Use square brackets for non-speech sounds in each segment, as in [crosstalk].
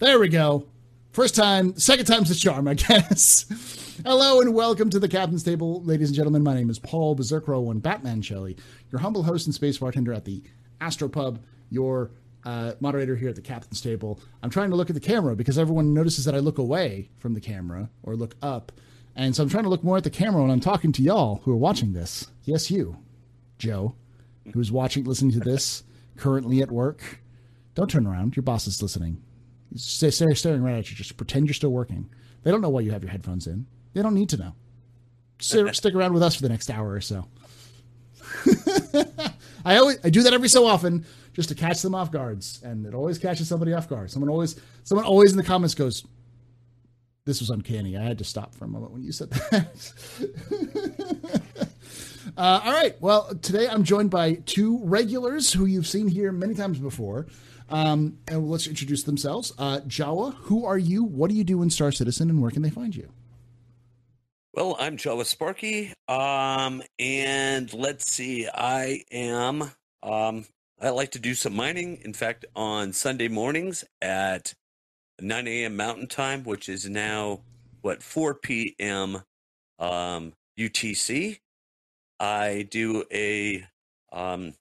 There we go. First time, second time's the charm, I [laughs] guess. Hello and welcome to the Captain's Table, ladies and gentlemen. My name is Paul Berserkro and Batman Shelley, your humble host and space bartender at the Astro Pub, your uh, moderator here at the Captain's Table. I'm trying to look at the camera because everyone notices that I look away from the camera or look up. And so I'm trying to look more at the camera when I'm talking to y'all who are watching this. Yes, you, Joe, who's watching, listening to this currently at work. Don't turn around. Your boss is listening. He's staring right at you. Just pretend you're still working. They don't know why you have your headphones in. They don't need to know. Stick, stick around with us for the next hour or so. [laughs] I always I do that every so often just to catch them off guards, and it always catches somebody off guard. Someone always someone always in the comments goes, "This was uncanny." I had to stop for a moment when you said that. [laughs] uh, all right. Well, today I'm joined by two regulars who you've seen here many times before. Um, and let's introduce themselves. Uh, Jawa, who are you? What do you do in Star Citizen, and where can they find you? Well, I'm Jawa Sparky. Um, and let's see, I am, um, I like to do some mining. In fact, on Sunday mornings at 9 a.m. Mountain Time, which is now, what, 4 p.m. Um, UTC, I do a, um,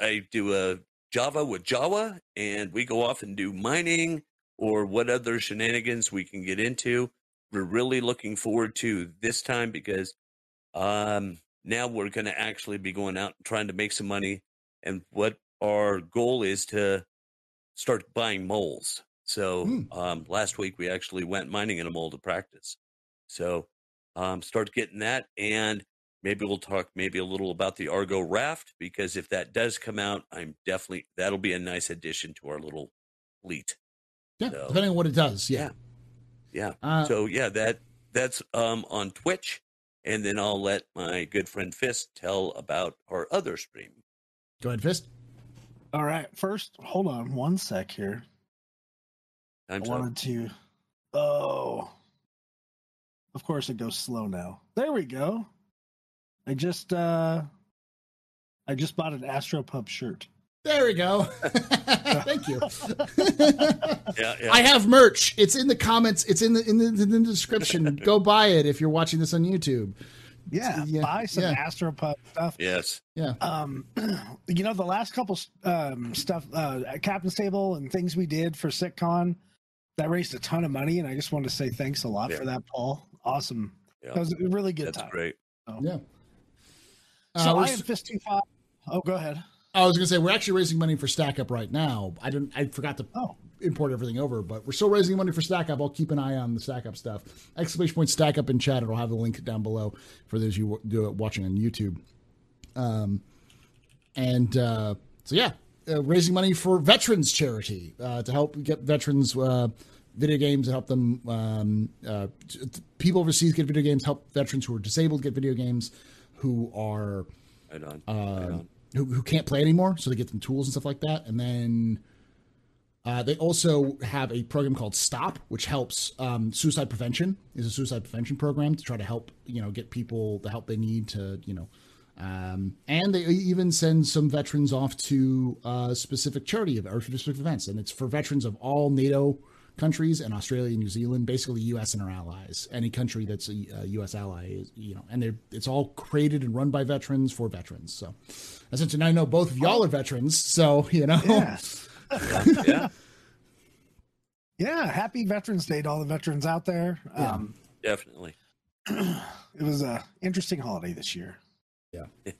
I do a Java with Jawa, and we go off and do mining or what other shenanigans we can get into we're really looking forward to this time because um, now we're going to actually be going out and trying to make some money. And what our goal is to start buying moles. So mm. um, last week we actually went mining in a mole to practice. So um, start getting that, and maybe we'll talk maybe a little about the Argo raft because if that does come out, I'm definitely that'll be a nice addition to our little fleet. Yeah, so, depending on what it does. Yeah. yeah. Yeah. Uh, so yeah, that that's um on Twitch, and then I'll let my good friend Fist tell about our other stream. Go ahead, Fist. All right. First, hold on one sec here. Time's I wanted up. to. Oh, of course it goes slow now. There we go. I just uh I just bought an Astropub shirt. There we go. [laughs] Thank you. [laughs] yeah, yeah. I have merch. It's in the comments. It's in the in the, in the description. [laughs] Go buy it if you're watching this on YouTube. Yeah, yeah buy some yeah. Astropub stuff. Yes. Yeah. Um, [clears throat] you know the last couple um stuff, uh, Captain's Table and things we did for CitCon, that raised a ton of money, and I just want to say thanks a lot yeah. for that, Paul. Awesome. Yeah. That was a really good That's time. great. So, yeah. So uh, I am fist two five. Oh, go ahead. I was gonna say we're actually raising money for Stack Up right now. I didn't. I forgot to oh. import everything over, but we're still raising money for Stack Up. I'll keep an eye on the Stack Up stuff. Exclamation point Stack Up in chat. It'll have the link down below for those you do it watching on YouTube. Um, and uh, so yeah, uh, raising money for veterans charity uh, to help get veterans uh, video games and help them um, uh, people overseas get video games. Help veterans who are disabled get video games. Who are right on. Right uh, on who, who can't play anymore, so they get them tools and stuff like that. And then uh, they also have a program called Stop, which helps um, suicide prevention. is a suicide prevention program to try to help you know get people the help they need to you know. Um, and they even send some veterans off to uh, specific charity of or specific events, and it's for veterans of all NATO countries and Australia and New Zealand, basically U.S. and our allies. Any country that's a, a U.S. ally is, you know, and it's all created and run by veterans for veterans. So, essentially, I know both of y'all are veterans, so you know. Yeah. yeah. [laughs] [laughs] yeah. Happy Veterans Day to all the veterans out there. Yeah. Um, Definitely. [clears throat] it was a interesting holiday this year. Yeah. [laughs]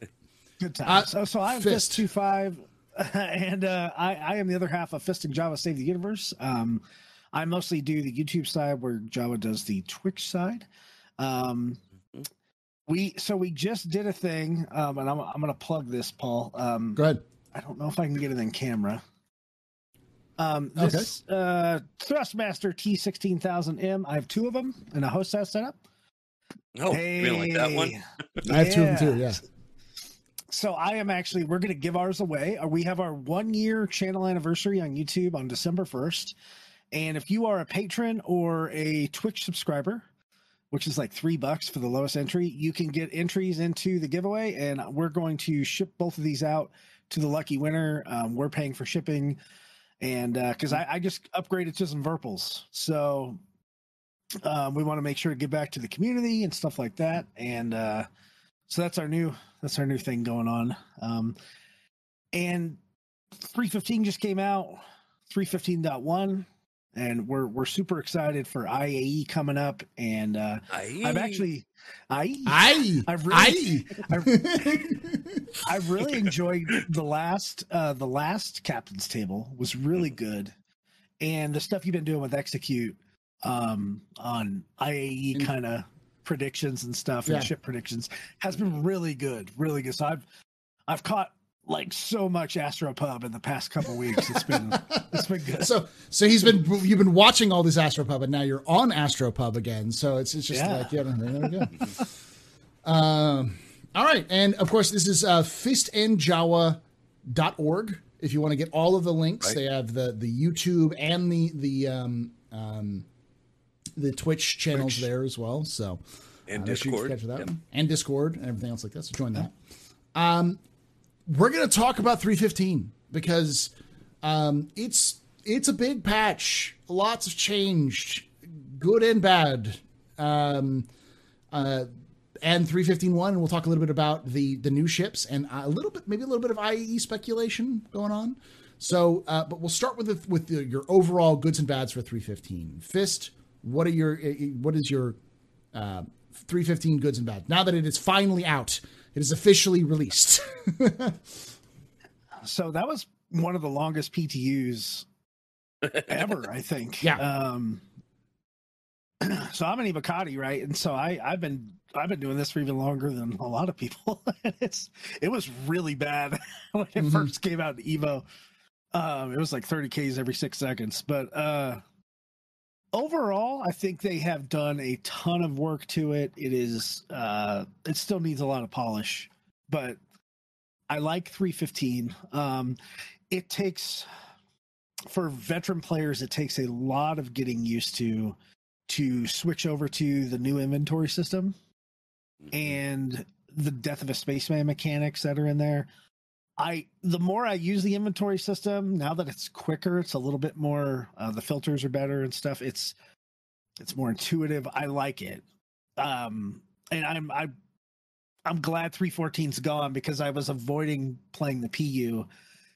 Good time. Uh, so, so I'm Fist two five, and uh, I, I am the other half of Fist and Jawa Save the Universe. Um, I mostly do the YouTube side where Jawa does the Twitch side. Um, we so we just did a thing, um, and I'm I'm gonna plug this, Paul. Um, Go ahead. I don't know if I can get it in camera. Um, this okay. uh, Thrustmaster T16000M. I have two of them, and a host set setup. Oh, hey, like that one? [laughs] I have two of them too. Yeah. So I am actually. We're going to give ours away. Uh, we have our one year channel anniversary on YouTube on December first. And if you are a patron or a Twitch subscriber, which is like three bucks for the lowest entry, you can get entries into the giveaway. And we're going to ship both of these out to the lucky winner. Um, we're paying for shipping. and because uh, I, I, just upgraded to some Virpils, so um, we want to make sure to give back to the community and stuff like that, and uh, so that's our new that's our new thing going on. Um, and 315 just came out, 315.1 and we're we're super excited for IAE coming up. And uh, I've actually, I, I, [laughs] I've really, I've, [laughs] I've, really enjoyed the last uh, the last captain's table was really good, and the stuff you've been doing with execute um, on IAE kind of predictions and stuff yeah. and ship predictions has been really good, really good. So I've I've caught like so much Astropub in the past couple weeks. It's been [laughs] it's been good. So so he's been you've been watching all this Astropub and now you're on Astropub again. So it's it's just yeah. like yeah, there we go. um all right, and of course this is uh fistandjawa.org if you want to get all of the links. Right. They have the the YouTube and the the um um the Twitch channels Twitch. there as well. So and uh, Discord. Yep. And Discord and everything else like that. So join that. Um we're going to talk about 315 because um, it's it's a big patch. Lots have changed, good and bad. Um, uh, and 315.1, and we'll talk a little bit about the the new ships and a little bit, maybe a little bit of IAE speculation going on. So, uh, but we'll start with the, with the, your overall goods and bads for 315. Fist, what are your what is your uh, 315 goods and bads now that it is finally out? It is officially released. [laughs] so that was one of the longest PTUs [laughs] ever, I think. Yeah. Um, [clears throat] so I'm an Evocati, right? And so I, I've been I've been doing this for even longer than a lot of people. [laughs] it's it was really bad when it mm-hmm. first came out in Evo. Um, it was like 30 Ks every six seconds. But uh overall, I think they have done a ton of work to it. It is uh it still needs a lot of polish, but I like 315. Um it takes for veteran players it takes a lot of getting used to to switch over to the new inventory system mm-hmm. and the death of a spaceman mechanics that are in there I the more I use the inventory system now that it's quicker, it's a little bit more. Uh, the filters are better and stuff. It's it's more intuitive. I like it, um, and I'm I I'm glad 314's gone because I was avoiding playing the PU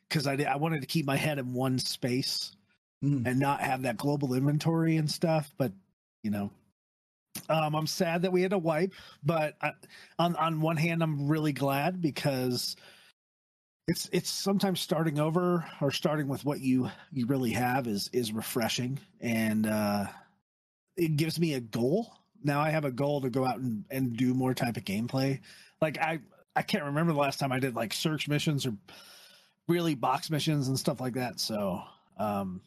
because I I wanted to keep my head in one space mm. and not have that global inventory and stuff. But you know, um, I'm sad that we had to wipe, but I, on on one hand, I'm really glad because it's it's sometimes starting over or starting with what you you really have is is refreshing. And uh it gives me a goal. Now i have a goal to go out and, and do more type of gameplay. Like i i can't remember the last time i did like search missions or really box missions and stuff like that. So um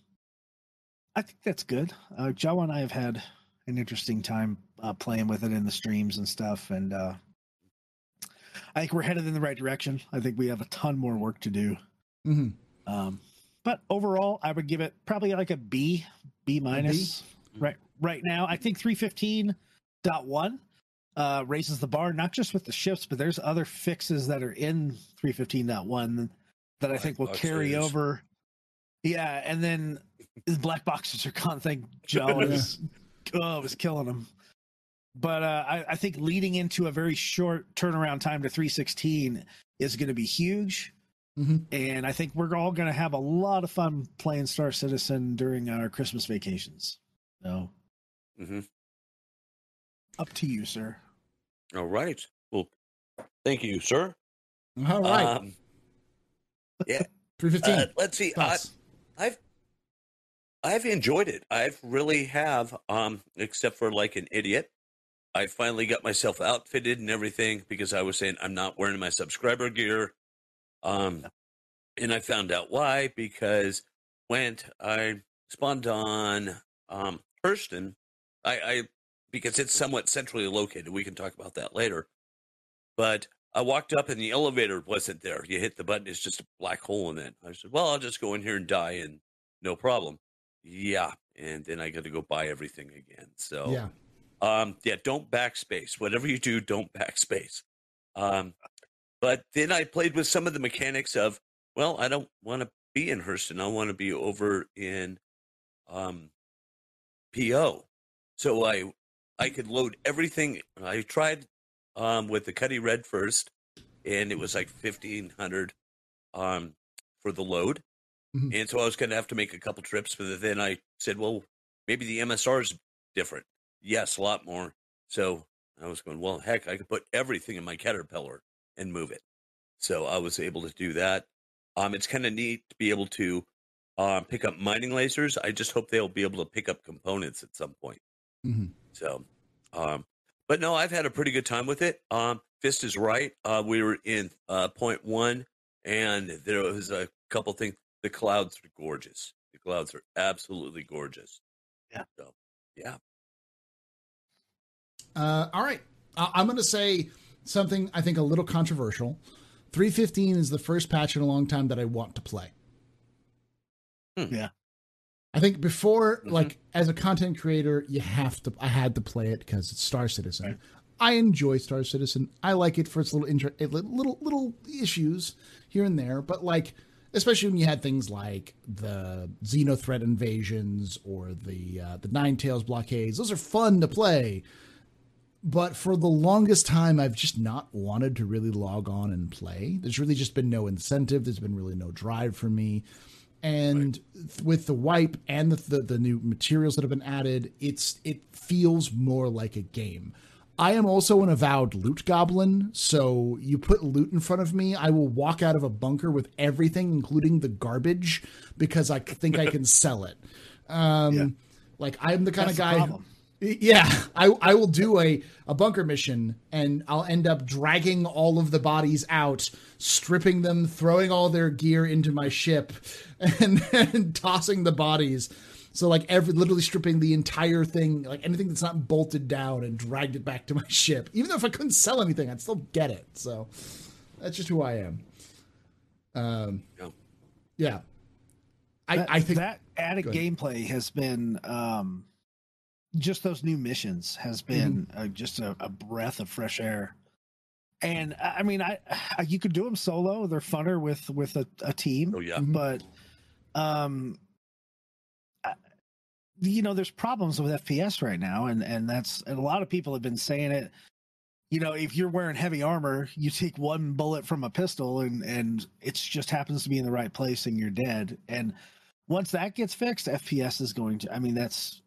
i think that's good. Uh jawa and i have had an interesting time uh, playing with it in the streams and stuff. And uh I think we're headed in the right direction. I think we have a ton more work to do. Mm-hmm. Um, but overall, I would give it probably like a B, B minus. Right, right now, I think three fifteen dot one uh, raises the bar not just with the ships, but there's other fixes that are in three fifteen dot one that I think will carry over. Yeah, and then the black boxes are gone. Thank [laughs] Joe was, oh, it was killing them but uh, I, I, think leading into a very short turnaround time to 316 is going to be huge. Mm-hmm. And I think we're all going to have a lot of fun playing Star Citizen during our Christmas vacations. So, mm-hmm. up to you, sir. All right. Well, thank you, sir. All right. Um, yeah. [laughs] 315. Uh, let's see. I, I've I've enjoyed it. I've really have, um, except for like an idiot. I finally got myself outfitted and everything because I was saying I'm not wearing my subscriber gear. Um, and I found out why because when I spawned on um, Hurston, I, I because it's somewhat centrally located. We can talk about that later. But I walked up and the elevator wasn't there. You hit the button, it's just a black hole in it. I said, "Well, I'll just go in here and die, and no problem." Yeah, and then I got to go buy everything again. So yeah, um, yeah, don't backspace. Whatever you do, don't backspace. Um, but then I played with some of the mechanics of, well, I don't want to be in Hurston. I want to be over in um, PO. So I I could load everything. I tried um, with the Cuddy Red first, and it was like fifteen hundred um, for the load. Mm-hmm. And so I was going to have to make a couple trips, but then I said, well, maybe the MSR is different. Yes, a lot more. So I was going, well, heck, I could put everything in my Caterpillar and move it. So I was able to do that. Um, it's kind of neat to be able to um, pick up mining lasers. I just hope they'll be able to pick up components at some point. Mm-hmm. So, um, but no, I've had a pretty good time with it. Um, Fist is right. Uh, we were in uh, point one, and there was a couple things. The clouds are gorgeous. The clouds are absolutely gorgeous. Yeah. So, yeah. Uh, all right. I'm going to say something I think a little controversial. 315 is the first patch in a long time that I want to play. Hmm. Yeah. I think before, mm-hmm. like as a content creator, you have to. I had to play it because it's Star Citizen. Right. I enjoy Star Citizen. I like it for its little inter- little little issues here and there, but like especially when you had things like the Xenothreat invasions or the uh, the Nine Tails blockades. Those are fun to play but for the longest time i've just not wanted to really log on and play. There's really just been no incentive. There's been really no drive for me. And right. with the wipe and the, the, the new materials that have been added it's it feels more like a game. I am also an avowed loot goblin so you put loot in front of me i will walk out of a bunker with everything including the garbage because i think i can [laughs] sell it. Um yeah. like i'm the kind That's of guy yeah, I, I will do a, a bunker mission and I'll end up dragging all of the bodies out, stripping them, throwing all their gear into my ship, [laughs] and, then tossing the bodies. So like every literally stripping the entire thing, like anything that's not bolted down and dragged it back to my [laughs] ship. Even though if I couldn't sell anything, I'd still get it. So that's just who I am. Um, yeah. yeah. I, that, I think that added gameplay has been um just those new missions has mm-hmm. been mm-hmm. uh, just a, a, breath of fresh air. And I mean, I, I, [sighs] you could do them solo; they're funner with with a, a team. Oh yeah, mm-hmm. but um, I, you know, there's problems with FPS right now, and and that's and a lot of people have been saying it. You know, if you're wearing heavy armor, you take one bullet from a pistol, and and it just happens to be in the right place, and you're dead. And once that gets fixed, FPS is going to. I mean, that's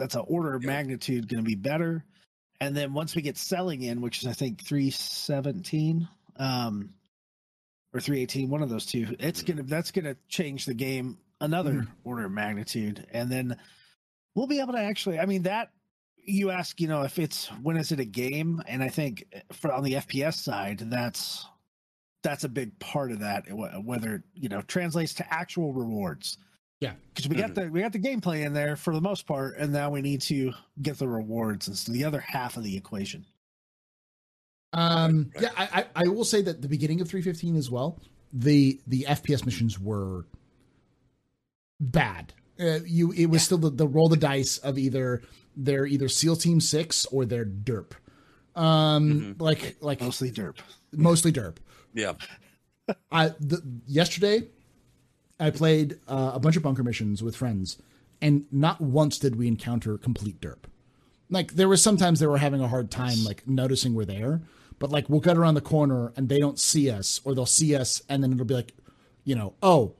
that's an order of magnitude going to be better. And then once we get selling in, which is I think three seventeen, um, or three eighteen, one of those two, it's gonna that's gonna change the game another mm. order of magnitude. And then we'll be able to actually, I mean that you ask, you know, if it's when is it a game, and I think for on the FPS side, that's that's a big part of that. Whether you know translates to actual rewards yeah, because we got mm-hmm. the we got the gameplay in there for the most part, and now we need to get the rewards and so the other half of the equation. Um, yeah, I, I will say that the beginning of 315 as well, the the FPS missions were bad. Uh, you it was yeah. still the, the roll the dice of either they're either SEAL Team Six or they're derp. Um, mm-hmm. like like mostly derp, mostly derp. Yeah. I the yesterday I played uh, a bunch of bunker missions with friends, and not once did we encounter complete derp. Like there was sometimes they were having a hard time like noticing we're there, but like we'll get around the corner and they don't see us, or they'll see us and then it'll be like, you know, oh,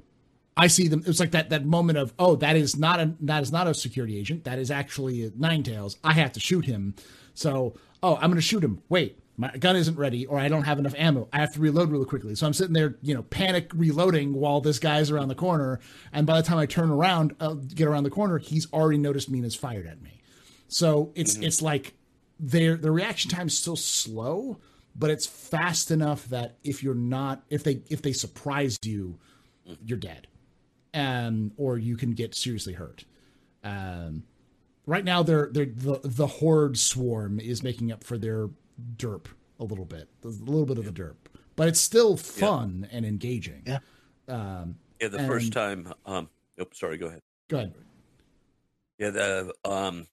I see them. It was like that that moment of oh, that is not a that is not a security agent. That is actually Nine Tails. I have to shoot him. So oh, I'm to shoot him. Wait, my gun isn't ready or I don't have enough ammo. I have to reload really quickly. So I'm sitting there, you know, panic reloading while this guy's around the corner. And by the time I turn around, uh, get around the corner, he's already noticed me and has fired at me. So it's mm-hmm. it's like their the reaction time is still slow, but it's fast enough that if you're not if they if they surprise you, you're dead, and or you can get seriously hurt. Um, right now, they're, they're the the horde swarm is making up for their derp a little bit, a little bit of the derp, but it's still fun yeah. and engaging. Yeah. Um, yeah. The and, first time. Um. Oh, sorry. Go ahead. Go ahead. Yeah. The um.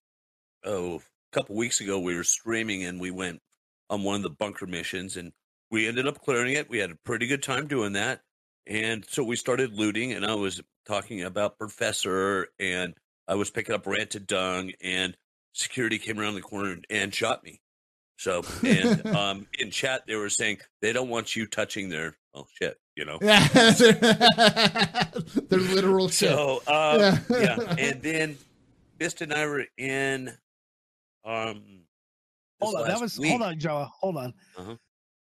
Oh, a couple weeks ago we were streaming and we went on one of the bunker missions and we ended up clearing it. We had a pretty good time doing that. And so we started looting, and I was talking about Professor, and I was picking up Ranta Dung, and security came around the corner and shot me. So, and um, in chat, they were saying they don't want you touching their, oh shit, you know? Yeah. [laughs] their [laughs] literal shit. So, um, yeah. yeah. [laughs] And then Fist and I were in, um, hold on. That was, week. hold on, Joe. Hold on. Uh-huh.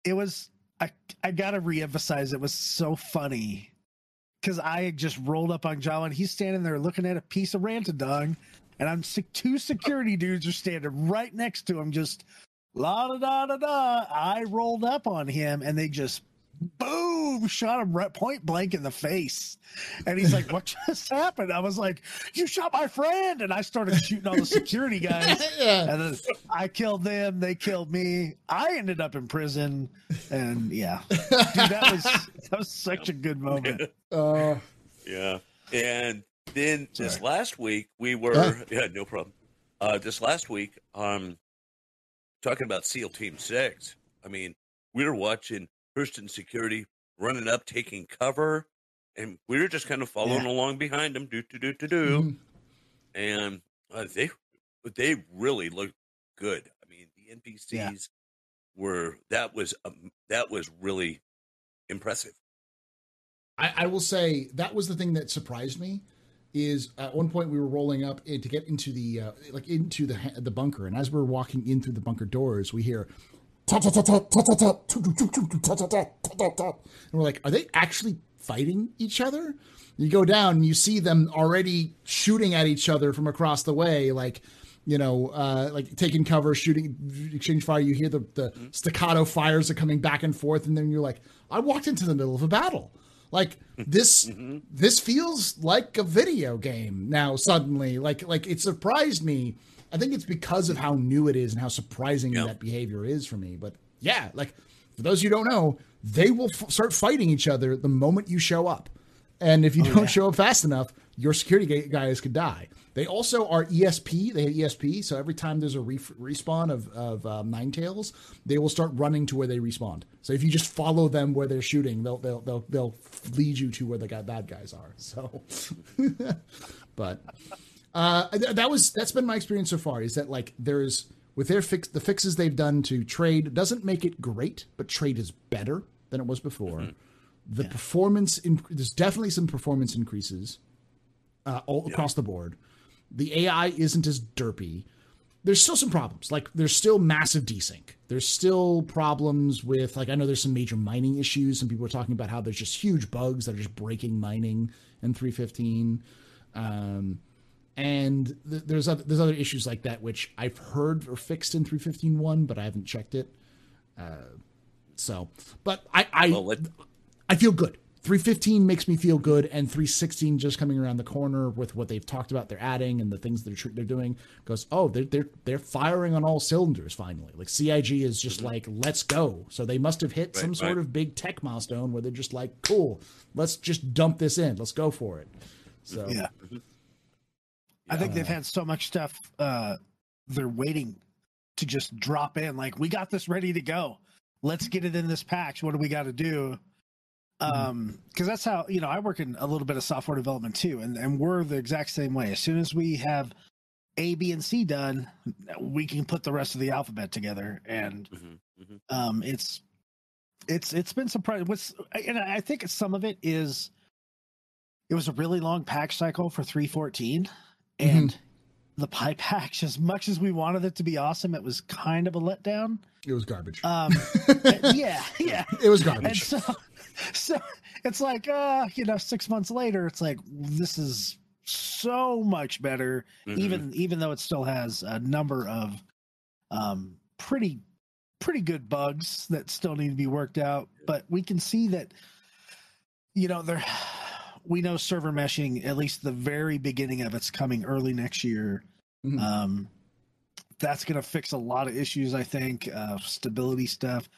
It was, I, I gotta reemphasize, it was so funny because I just rolled up on Jawa and he's standing there looking at a piece of Ranta Dung, and I'm two security dudes are standing right next to him, just la da da da da. I rolled up on him and they just boom shot him right point blank in the face. And he's like what [laughs] just happened? I was like you shot my friend. And i started shooting all the security guys. [laughs] Yeah. and then i killed them. They killed me. I ended up in prison. And yeah. Dude, that was that was such a good moment. Uh, yeah. And then sorry. this last week we were yeah no problem. Uh this last week um talking about SEAL Team Six. I mean, we were watching Hurston Security running up, taking cover, and we were just kind of following yeah. along behind them, do do do do do, mm-hmm. and uh, they they really looked good. I mean, the NPCs yeah. were that was um, that was really impressive. I, I will say that was the thing that surprised me is at one point we were rolling up to get into the uh, like into the the bunker, and as we're walking in through the bunker doors, we hear. And we're like, are they actually fighting each other? You go down and you see them already shooting at each other from across the way, like you know, uh, like taking cover, shooting, exchange fire. You hear the, the staccato fires are coming back and forth, and then you're like, I walked into the middle of a battle. Like [laughs] this mm-hmm. this feels like a video game now suddenly. Like like it surprised me. I think it's because of how new it is and how surprising yep. that behavior is for me. But yeah, like for those you don't know, they will f- start fighting each other the moment you show up. And if you oh, don't yeah. show up fast enough, your security guys could die. They also are ESP. They have ESP, so every time there's a re- respawn of of um, Nine Tails, they will start running to where they respawned. So if you just follow them where they're shooting, they'll they'll they'll, they'll lead you to where the guy, bad guys are. So, [laughs] but uh, that was that's been my experience so far. Is that like there's with their fix the fixes they've done to trade doesn't make it great, but trade is better than it was before. Mm-hmm. The yeah. performance in, there's definitely some performance increases uh, all yeah. across the board the AI isn't as derpy. There's still some problems. Like there's still massive desync. There's still problems with like I know there's some major mining issues. Some people are talking about how there's just huge bugs that are just breaking mining in 315. Um, and th- there's other, there's other issues like that which I've heard are fixed in 315.1, but I haven't checked it. Uh, so, but I I, well, I feel good. 315 makes me feel good, and 316 just coming around the corner with what they've talked about they're adding and the things they're they're doing goes oh they're they're they're firing on all cylinders finally. Like CIG is just like let's go. So they must have hit right, some sort of big tech milestone where they're just like cool, let's just dump this in, let's go for it. So yeah, I think they've had so much stuff. Uh, they're waiting to just drop in. Like we got this ready to go. Let's get it in this patch. What do we got to do? Mm-hmm. um because that's how you know i work in a little bit of software development too and and we're the exact same way as soon as we have a b and c done we can put the rest of the alphabet together and mm-hmm, mm-hmm. um it's it's it's been surprising what's and i think some of it is it was a really long patch cycle for 314 mm-hmm. and mm-hmm. the pie patch [laughs] as much as we wanted it to be awesome it was kind of a letdown it was garbage um [laughs] yeah [laughs] yeah it was garbage and so [laughs] so it's like uh you know six months later it's like this is so much better mm-hmm. even even though it still has a number of um pretty pretty good bugs that still need to be worked out but we can see that you know there [sighs] we know server meshing at least the very beginning of it's coming early next year mm-hmm. um that's going to fix a lot of issues i think uh stability stuff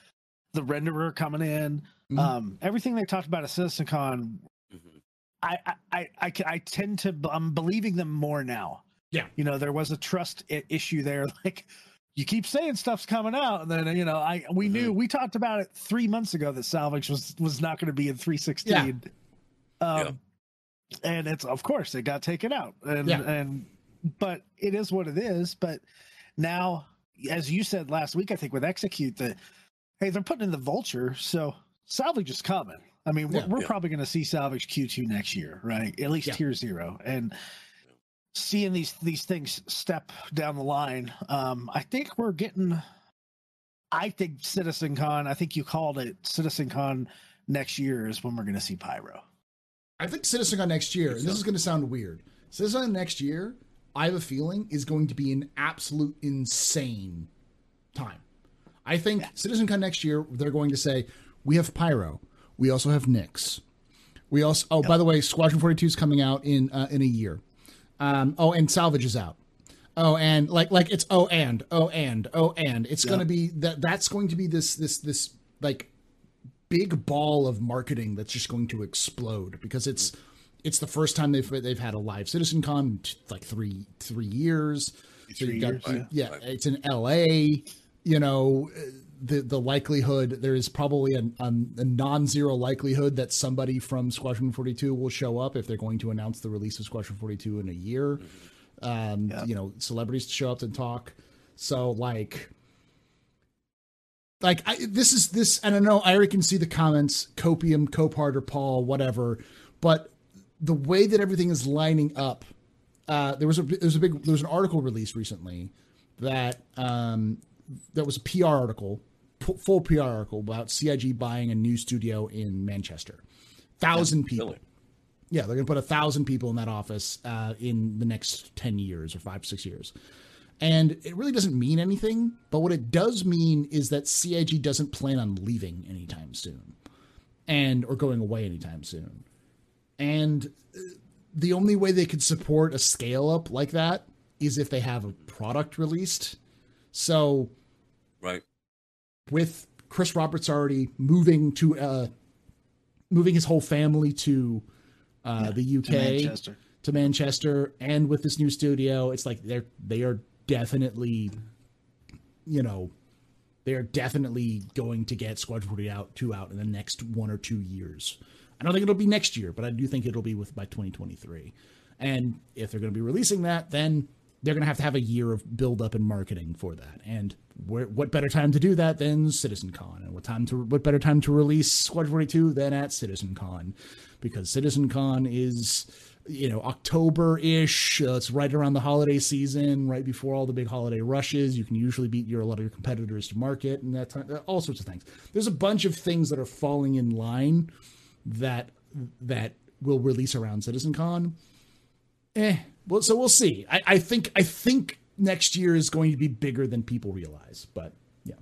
the renderer coming in Mm-hmm. Um, everything they talked about at CitizenCon, mm-hmm. I, I, I, I, tend to, I'm believing them more now. Yeah. You know, there was a trust issue there. [laughs] Like you keep saying stuff's coming out, and then you know, I we mm-hmm. knew we talked about it three months ago that salvage was was not going to be in 316. Yeah. Um, yeah. and it's of course it got taken out, and yeah. and but it is what it is. But now, as you said last week, I think with execute that, hey, they're putting in the vulture, so salvage is coming. I mean, we're, we're probably going to see salvage Q2 next year, right? At least tier zero, and seeing these these things step down the line. Um, I think we're getting. I think Citizen Con. I think you called it Citizen Con next year is when we're going to see Pyro. I think Citizen Con next year. And this is going to sound weird. Citizen next year. I have a feeling is going to be an absolute insane time. I think yeah. Citizen Con next year they're going to say we have Pyro, we also have Nyx, we also oh yep. by the way Squadron Forty Two is coming out in uh, in a year. Um, oh, and salvage is out. Oh, and like like it's oh and oh and oh and it's going to be that that's going to be this this this like big ball of marketing that's just going to explode because it's it's the first time they've they've had a live Citizen Con in like three three years. So you got years, yeah, yeah, it's in L.A. You know, the the likelihood there is probably a, a, a, non-zero likelihood that somebody from Squadron 42 will show up if they're going to announce the release of Squadron 42 in a year. Um, You know, celebrities to show up and talk. So like, like I, this is this, and I know I already can see the comments, copium, copart, or Paul, whatever, but the way that everything is lining up. Uh, there was a there was a big there was an article released recently that um, that was a PR article full PR article about CIG buying a new studio in Manchester. Thousand people. Yeah, they're going to put a thousand people in that office uh, in the next 10 years or five, six years. And it really doesn't mean anything, but what it does mean is that CIG doesn't plan on leaving anytime soon and or going away anytime soon. And uh, the only way they could support a scale up like that is if they have a product released. So right with Chris Roberts already moving to uh, moving his whole family to uh, yeah, the UK to Manchester. to Manchester, and with this new studio, it's like they're they are definitely, you know, they are definitely going to get Squad Forty out two out in the next one or two years. I don't think it'll be next year, but I do think it'll be with by 2023. And if they're going to be releasing that, then they're going to have to have a year of build up and marketing for that. And where, what better time to do that than Citizen Con? And what time to what better time to release Squad 42 than at Citizen Con? Because Citizen Con is you know October ish. Uh, it's right around the holiday season, right before all the big holiday rushes. You can usually beat your a lot of your competitors to market and that time. All sorts of things. There's a bunch of things that are falling in line that that will release around Citizen Con. Eh, well, so we'll see. I, I think I think next year is going to be bigger than people realize, but yeah.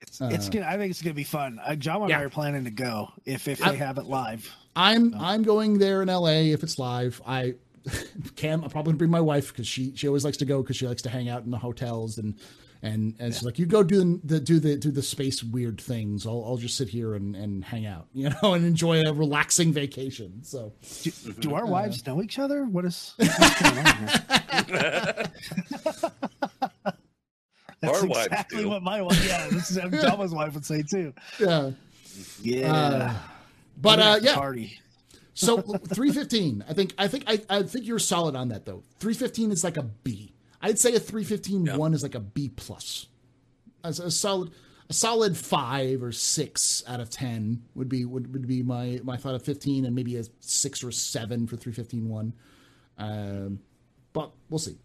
It's, uh, it's gonna. I think it's gonna be fun. Uh, John and yeah. I are planning to go if if they I, have it live. I'm so. I'm going there in L.A. if it's live. I [laughs] Cam, I'll probably gonna bring my wife because she she always likes to go because she likes to hang out in the hotels and and, and yeah. it's like you go do the do the do the space weird things. I'll I'll just sit here and, and hang out, [laughs] you know, and enjoy a relaxing vacation. So, do, do our uh, wives know each other? What is? [laughs] [laughs] That's our exactly what my wife. Yeah, this is Jawa's wife would say too. Yeah, yeah. Uh, but uh, yeah. Party. so 315. I think I think I, I think you're solid on that though. 315 is like a B. I'd say a 315 yeah. one is like a B plus. As a solid a solid five or six out of ten would be would, would be my my thought of 15 and maybe a six or seven for 315 one. Um, but we'll see.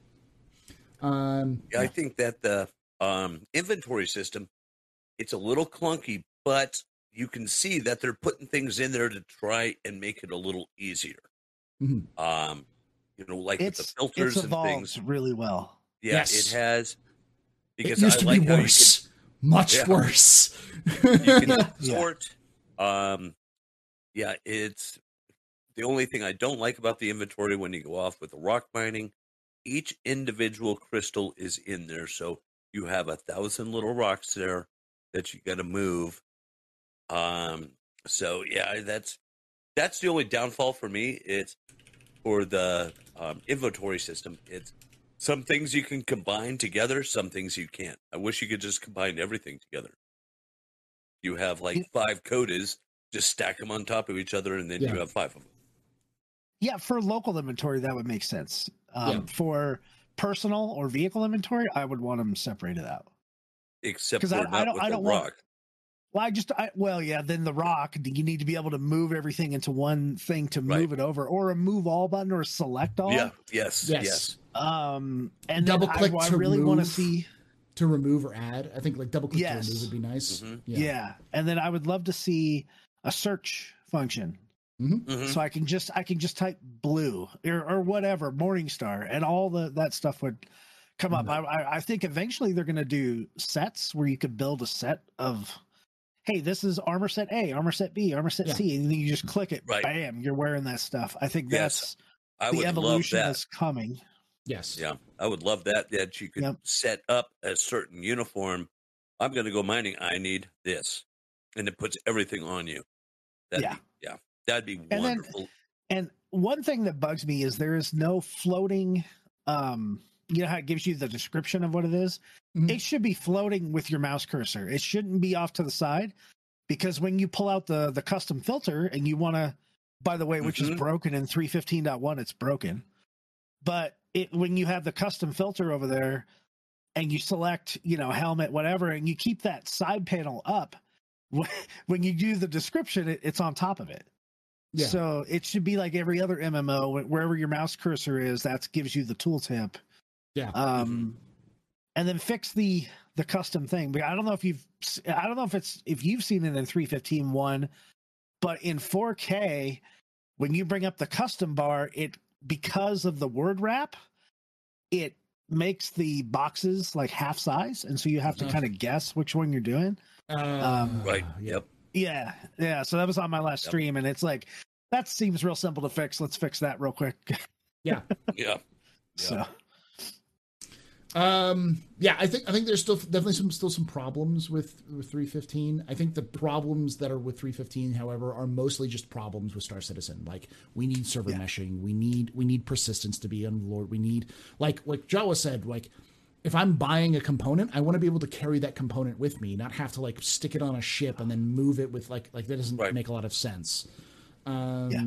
Um, yeah, I think that the um, inventory system it's a little clunky, but you can see that they're putting things in there to try and make it a little easier. Mm-hmm. Um, you know, like it's, the filters it's and things. Really well. Yeah, yes. it has. Because it used I to like be worse, can, much yeah. worse. you can sort. [laughs] Yeah. Um, yeah, it's the only thing I don't like about the inventory when you go off with the rock mining. Each individual crystal is in there, so you have a thousand little rocks there that you got to move. Um, so yeah, that's that's the only downfall for me. It's for the um, inventory system. It's Some things you can combine together, some things you can't. I wish you could just combine everything together. You have like five codas, just stack them on top of each other, and then yeah. you have five of them. Yeah, for local inventory, that would make sense. Um, yeah. For personal or vehicle inventory, I would want them separated out. Except for I, I don't, I don't rock. Want, well, I just, I, well, yeah. Then the rock, you need to be able to move everything into one thing to move right. it over, or a move all button, or select all. Yeah. Yes. Yes. yes. Um, and double click. I, I really want to see to remove or add. I think like double click yes. to remove would be nice. Mm-hmm. Yeah. yeah. and then I would love to see a search function. Mm-hmm. Mm-hmm. So I can just I can just type blue or, or whatever Morningstar and all the that stuff would come up. Mm-hmm. I I think eventually they're going to do sets where you could build a set of hey, this is armor set A, armor set B, armor set yeah. C, and then you just click it, right. bam, you're wearing that stuff. I think that's yes. I the evolution that's coming. Yes. Yeah, I would love that. That you could yep. set up a certain uniform. I'm going to go mining. I need this, and it puts everything on you. That'd yeah, be, yeah, that'd be and wonderful. Then, and one thing that bugs me is there is no floating. Um, you know how it gives you the description of what it is? Mm-hmm. It should be floating with your mouse cursor. It shouldn't be off to the side because when you pull out the the custom filter and you want to by the way, which mm-hmm. is broken in 315.1, it's broken. But it when you have the custom filter over there and you select, you know, helmet, whatever, and you keep that side panel up, [laughs] when you do the description, it, it's on top of it. Yeah. So it should be like every other MMO, wherever your mouse cursor is, that gives you the tooltip yeah. Um, and then fix the the custom thing. But I don't know if you've I don't know if it's if you've seen it in 315 one, but in 4K, when you bring up the custom bar, it because of the word wrap, it makes the boxes like half size, and so you have to uh-huh. kind of guess which one you're doing. Uh, um, right. Yep. Yeah. Yeah. So that was on my last yep. stream, and it's like that seems real simple to fix. Let's fix that real quick. yeah. [laughs] yeah. So. Um, yeah, I think I think there's still definitely some still some problems with with 315. I think the problems that are with 315, however, are mostly just problems with Star Citizen. Like we need server yeah. meshing, we need we need persistence to be on Lord. We need like like Jawa said, like if I'm buying a component, I want to be able to carry that component with me, not have to like stick it on a ship and then move it with like like that doesn't right. make a lot of sense. Um, yeah.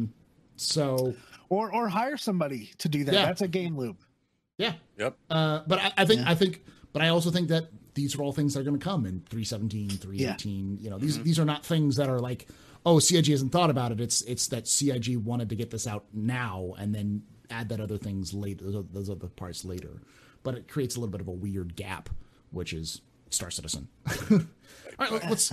So or or hire somebody to do that. Yeah. That's a game loop. Yeah. Yep. Uh, but I, I think yeah. I think but I also think that these are all things that are going to come in 317, 318. Yeah. You know, these mm-hmm. these are not things that are like, oh, CIG hasn't thought about it. It's it's that CIG wanted to get this out now and then add that other things later, those other parts later. But it creates a little bit of a weird gap, which is Star Citizen. [laughs] all right, let's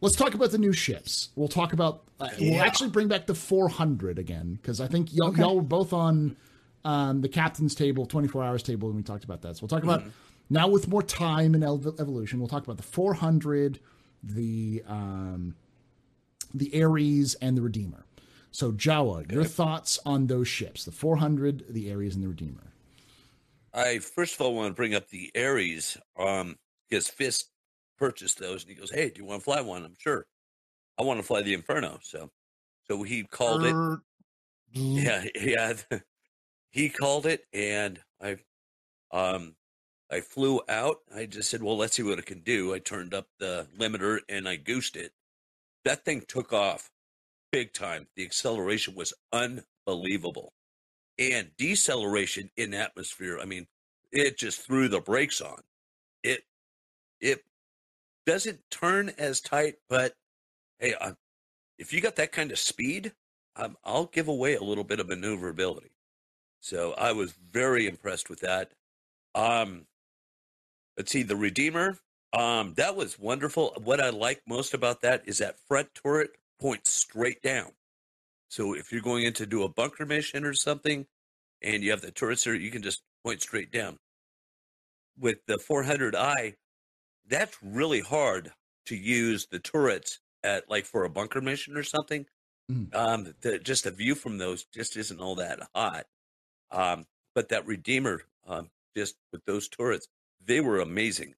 let's talk about the new ships. We'll talk about. Uh, yeah. We'll actually bring back the 400 again because I think y'all, okay. y'all were both on um, the captain's table, 24 hours table, and we talked about that. So we'll talk about mm-hmm. now with more time in evolution. We'll talk about the 400, the um, the Ares, and the Redeemer. So Jawa, your thoughts on those ships, the 400, the Ares, and the Redeemer. I first of all want to bring up the Ares um, because Fist purchased those, and he goes, "Hey, do you want to fly one?" I'm sure. I want to fly the Inferno, so so he called er- it. [laughs] Yeah, yeah he called it, and I, um, I flew out. I just said, "Well, let's see what it can do." I turned up the limiter and I goosed it. That thing took off big time. The acceleration was unbelievable, and deceleration in atmosphere. I mean, it just threw the brakes on. It, it doesn't turn as tight, but hey, I'm, if you got that kind of speed, um, I'll give away a little bit of maneuverability. So I was very impressed with that. Um, let's see, the Redeemer. Um, that was wonderful. What I like most about that is that front turret points straight down. So if you're going in to do a bunker mission or something, and you have the turrets there, you can just point straight down. With the 400i, that's really hard to use the turrets at like for a bunker mission or something. Mm. Um, the, just the view from those just isn't all that hot. Um, but that Redeemer, um, just with those turrets, they were amazing.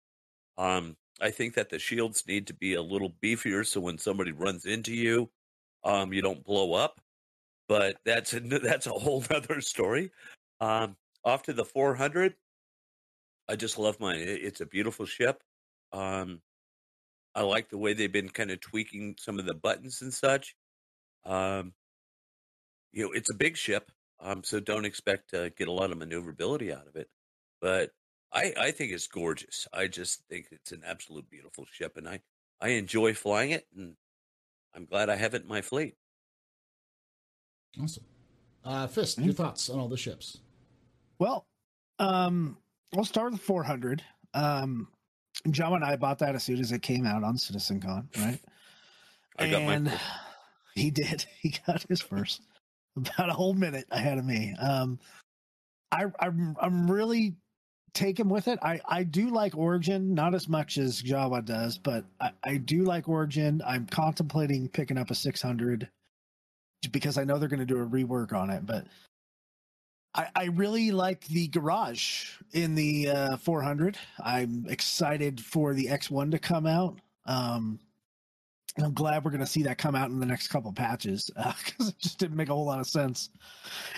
Um, I think that the shields need to be a little beefier so when somebody runs into you, um, you don't blow up. But that's [laughs] a, that's a whole [laughs] other story. Um, off to the 400. I just love mine. It's a beautiful ship. Um, I like the way they've been kind of tweaking some of the buttons and such. Um, you know, it's a big ship, um, so don't expect to get a lot of maneuverability out of it. But I, I think it's gorgeous. I just think it's an absolute beautiful ship, and I, I enjoy flying it, and I'm glad I have it in my fleet. Awesome. Uh, Fist, your thoughts on all the ships? Well, um, we'll start with 400. Um, John and I bought that as soon as it came out on CitizenCon, right? I got and my [sighs] he did. [laughs] He got his first about a whole minute ahead of me. Um, I, I'm I'm really taken with it. I I do like Origin, not as much as Jawa does, but I, I do like Origin. I'm contemplating picking up a 600 because I know they're going to do a rework on it, but I, I really like the garage in the uh, 400. I'm excited for the X1 to come out. Um, I'm glad we're going to see that come out in the next couple patches [laughs] because uh, it just didn't make a whole lot of sense.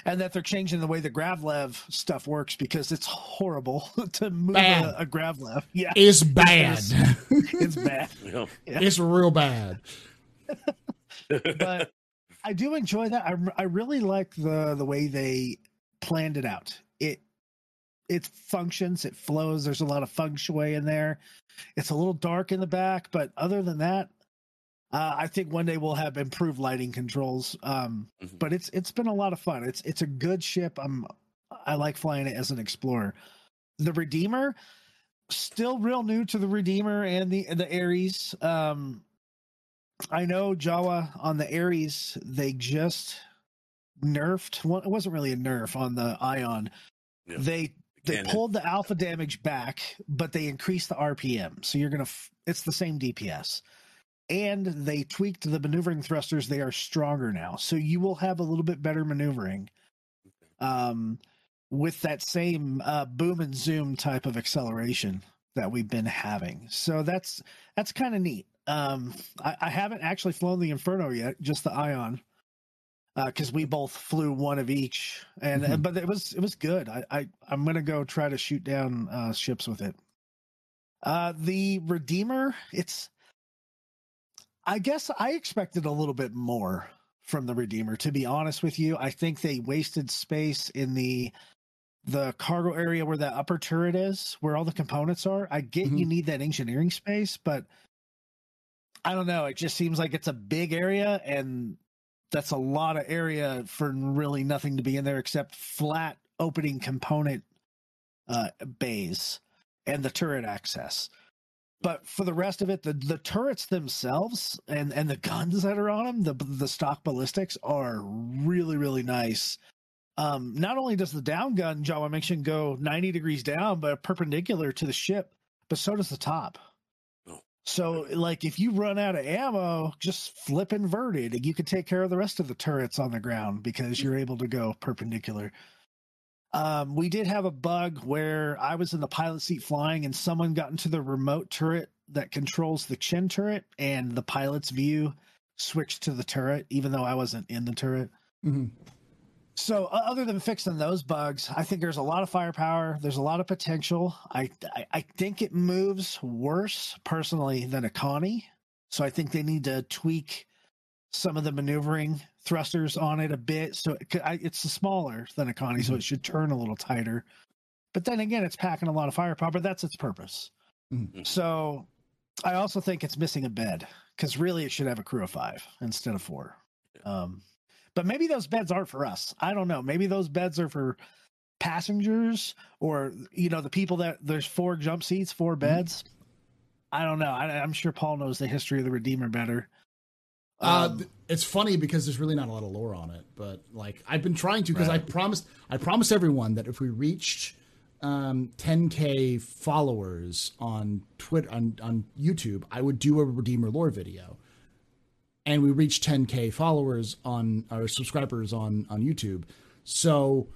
And that they're changing the way the Gravlev stuff works because it's horrible [laughs] to move a, a Gravlev. Yeah, it's [laughs] bad. It's, it's bad. yeah. It's real bad. but I do enjoy that. I, I really like the the way they planned it out. It it functions, it flows. There's a lot of feng shui in there. It's a little dark in the back, but other than that, uh, I think one day we'll have improved lighting controls. Um, mm-hmm. But it's it's been a lot of fun. It's it's a good ship. I'm I like flying it as an explorer. The Redeemer, still real new to the Redeemer and the the Ares. Um, I know Jawa on the Ares, they just nerfed. Well, it wasn't really a nerf on the Ion. Yeah. They they pulled the alpha damage back, but they increased the RPM. So you're gonna. F- it's the same DPS, and they tweaked the maneuvering thrusters. They are stronger now, so you will have a little bit better maneuvering. Um, with that same uh, boom and zoom type of acceleration that we've been having. So that's that's kind of neat. Um, I, I haven't actually flown the Inferno yet, just the Ion because uh, we both flew one of each, and mm-hmm. but it was it was good. I, I I'm gonna go try to shoot down uh, ships with it. Uh, the Redeemer, it's. I guess I expected a little bit more from the Redeemer. To be honest with you, I think they wasted space in the the cargo area where the upper turret is, where all the components are. I get mm-hmm. you need that engineering space, but I don't know. It just seems like it's a big area and that's a lot of area for really nothing to be in there except flat opening component uh, bays and the turret access. But for the rest of it, the, the turrets themselves and, and the guns that are on them, the the stock ballistics are really really nice. Um, not only does the down gun Jawa mentioned go 90 degrees down, but perpendicular to the ship, but so does the top. So, like, if you run out of ammo, just flip inverted, and you can take care of the rest of the turrets on the ground because you're able to go perpendicular. Um, we did have a bug where I was in the pilot seat flying, and someone got into the remote turret that controls the chin turret, and the pilot's view switched to the turret, even though I wasn't in the turret. Mm-hmm. So, other than fixing those bugs, I think there's a lot of firepower. There's a lot of potential. I, I, I think it moves worse personally than a Connie. So, I think they need to tweak some of the maneuvering thrusters on it a bit. So, it, it's smaller than a Connie, so it should turn a little tighter. But then again, it's packing a lot of firepower, but that's its purpose. Mm-hmm. So, I also think it's missing a bed because really it should have a crew of five instead of four. Um, but maybe those beds aren't for us. I don't know. Maybe those beds are for passengers or you know the people that there's four jump seats, four mm-hmm. beds. Mm-hmm. I don't know. I, am sure Paul knows the history of the Redeemer better. Uh, um, uh, it's funny because there's really not a lot of lore on it, but like I've been trying to because right. I promised I promised everyone that if we reached um, 10k followers on Twitter on on YouTube, I would do a Redeemer lore video and we reached 10k followers on our subscribers on on YouTube. So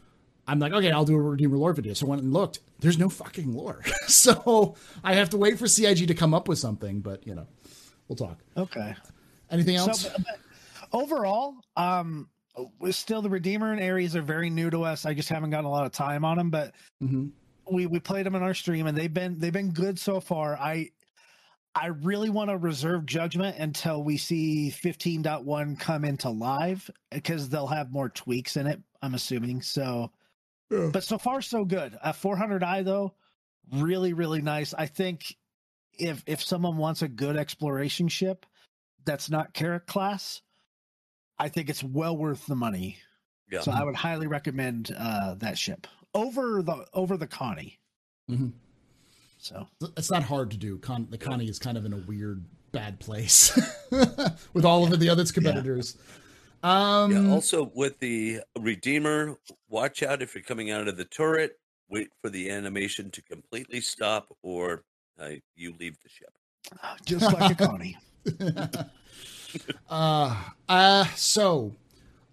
I'm like, okay, I'll do a Redeemer lore video. So I went and looked. There's no fucking lore. [laughs] so I have to wait for CIG to come up with something. But you know, we'll talk. Okay. Anything else? So, overall, um, still the Redeemer and Ares are very new to us. I just haven't gotten a lot of time on them, but mm-hmm. we we played them in our stream and they've been they've been good so far. I I really want to reserve judgment until we see 15.1 come into live because they'll have more tweaks in it. I'm assuming so. Yeah. But so far so good. A 400i though, really really nice. I think if if someone wants a good exploration ship that's not Carrack class, I think it's well worth the money. Yeah. So I would highly recommend uh, that ship over the over the Connie. Mm-hmm. So it's not hard to do. Con- the Connie is kind of in a weird bad place [laughs] with all of the other competitors. Yeah. Um, yeah, also with the Redeemer, watch out if you're coming out of the turret. Wait for the animation to completely stop, or uh, you leave the ship. Just like a Connie. [laughs] [laughs] uh, uh, so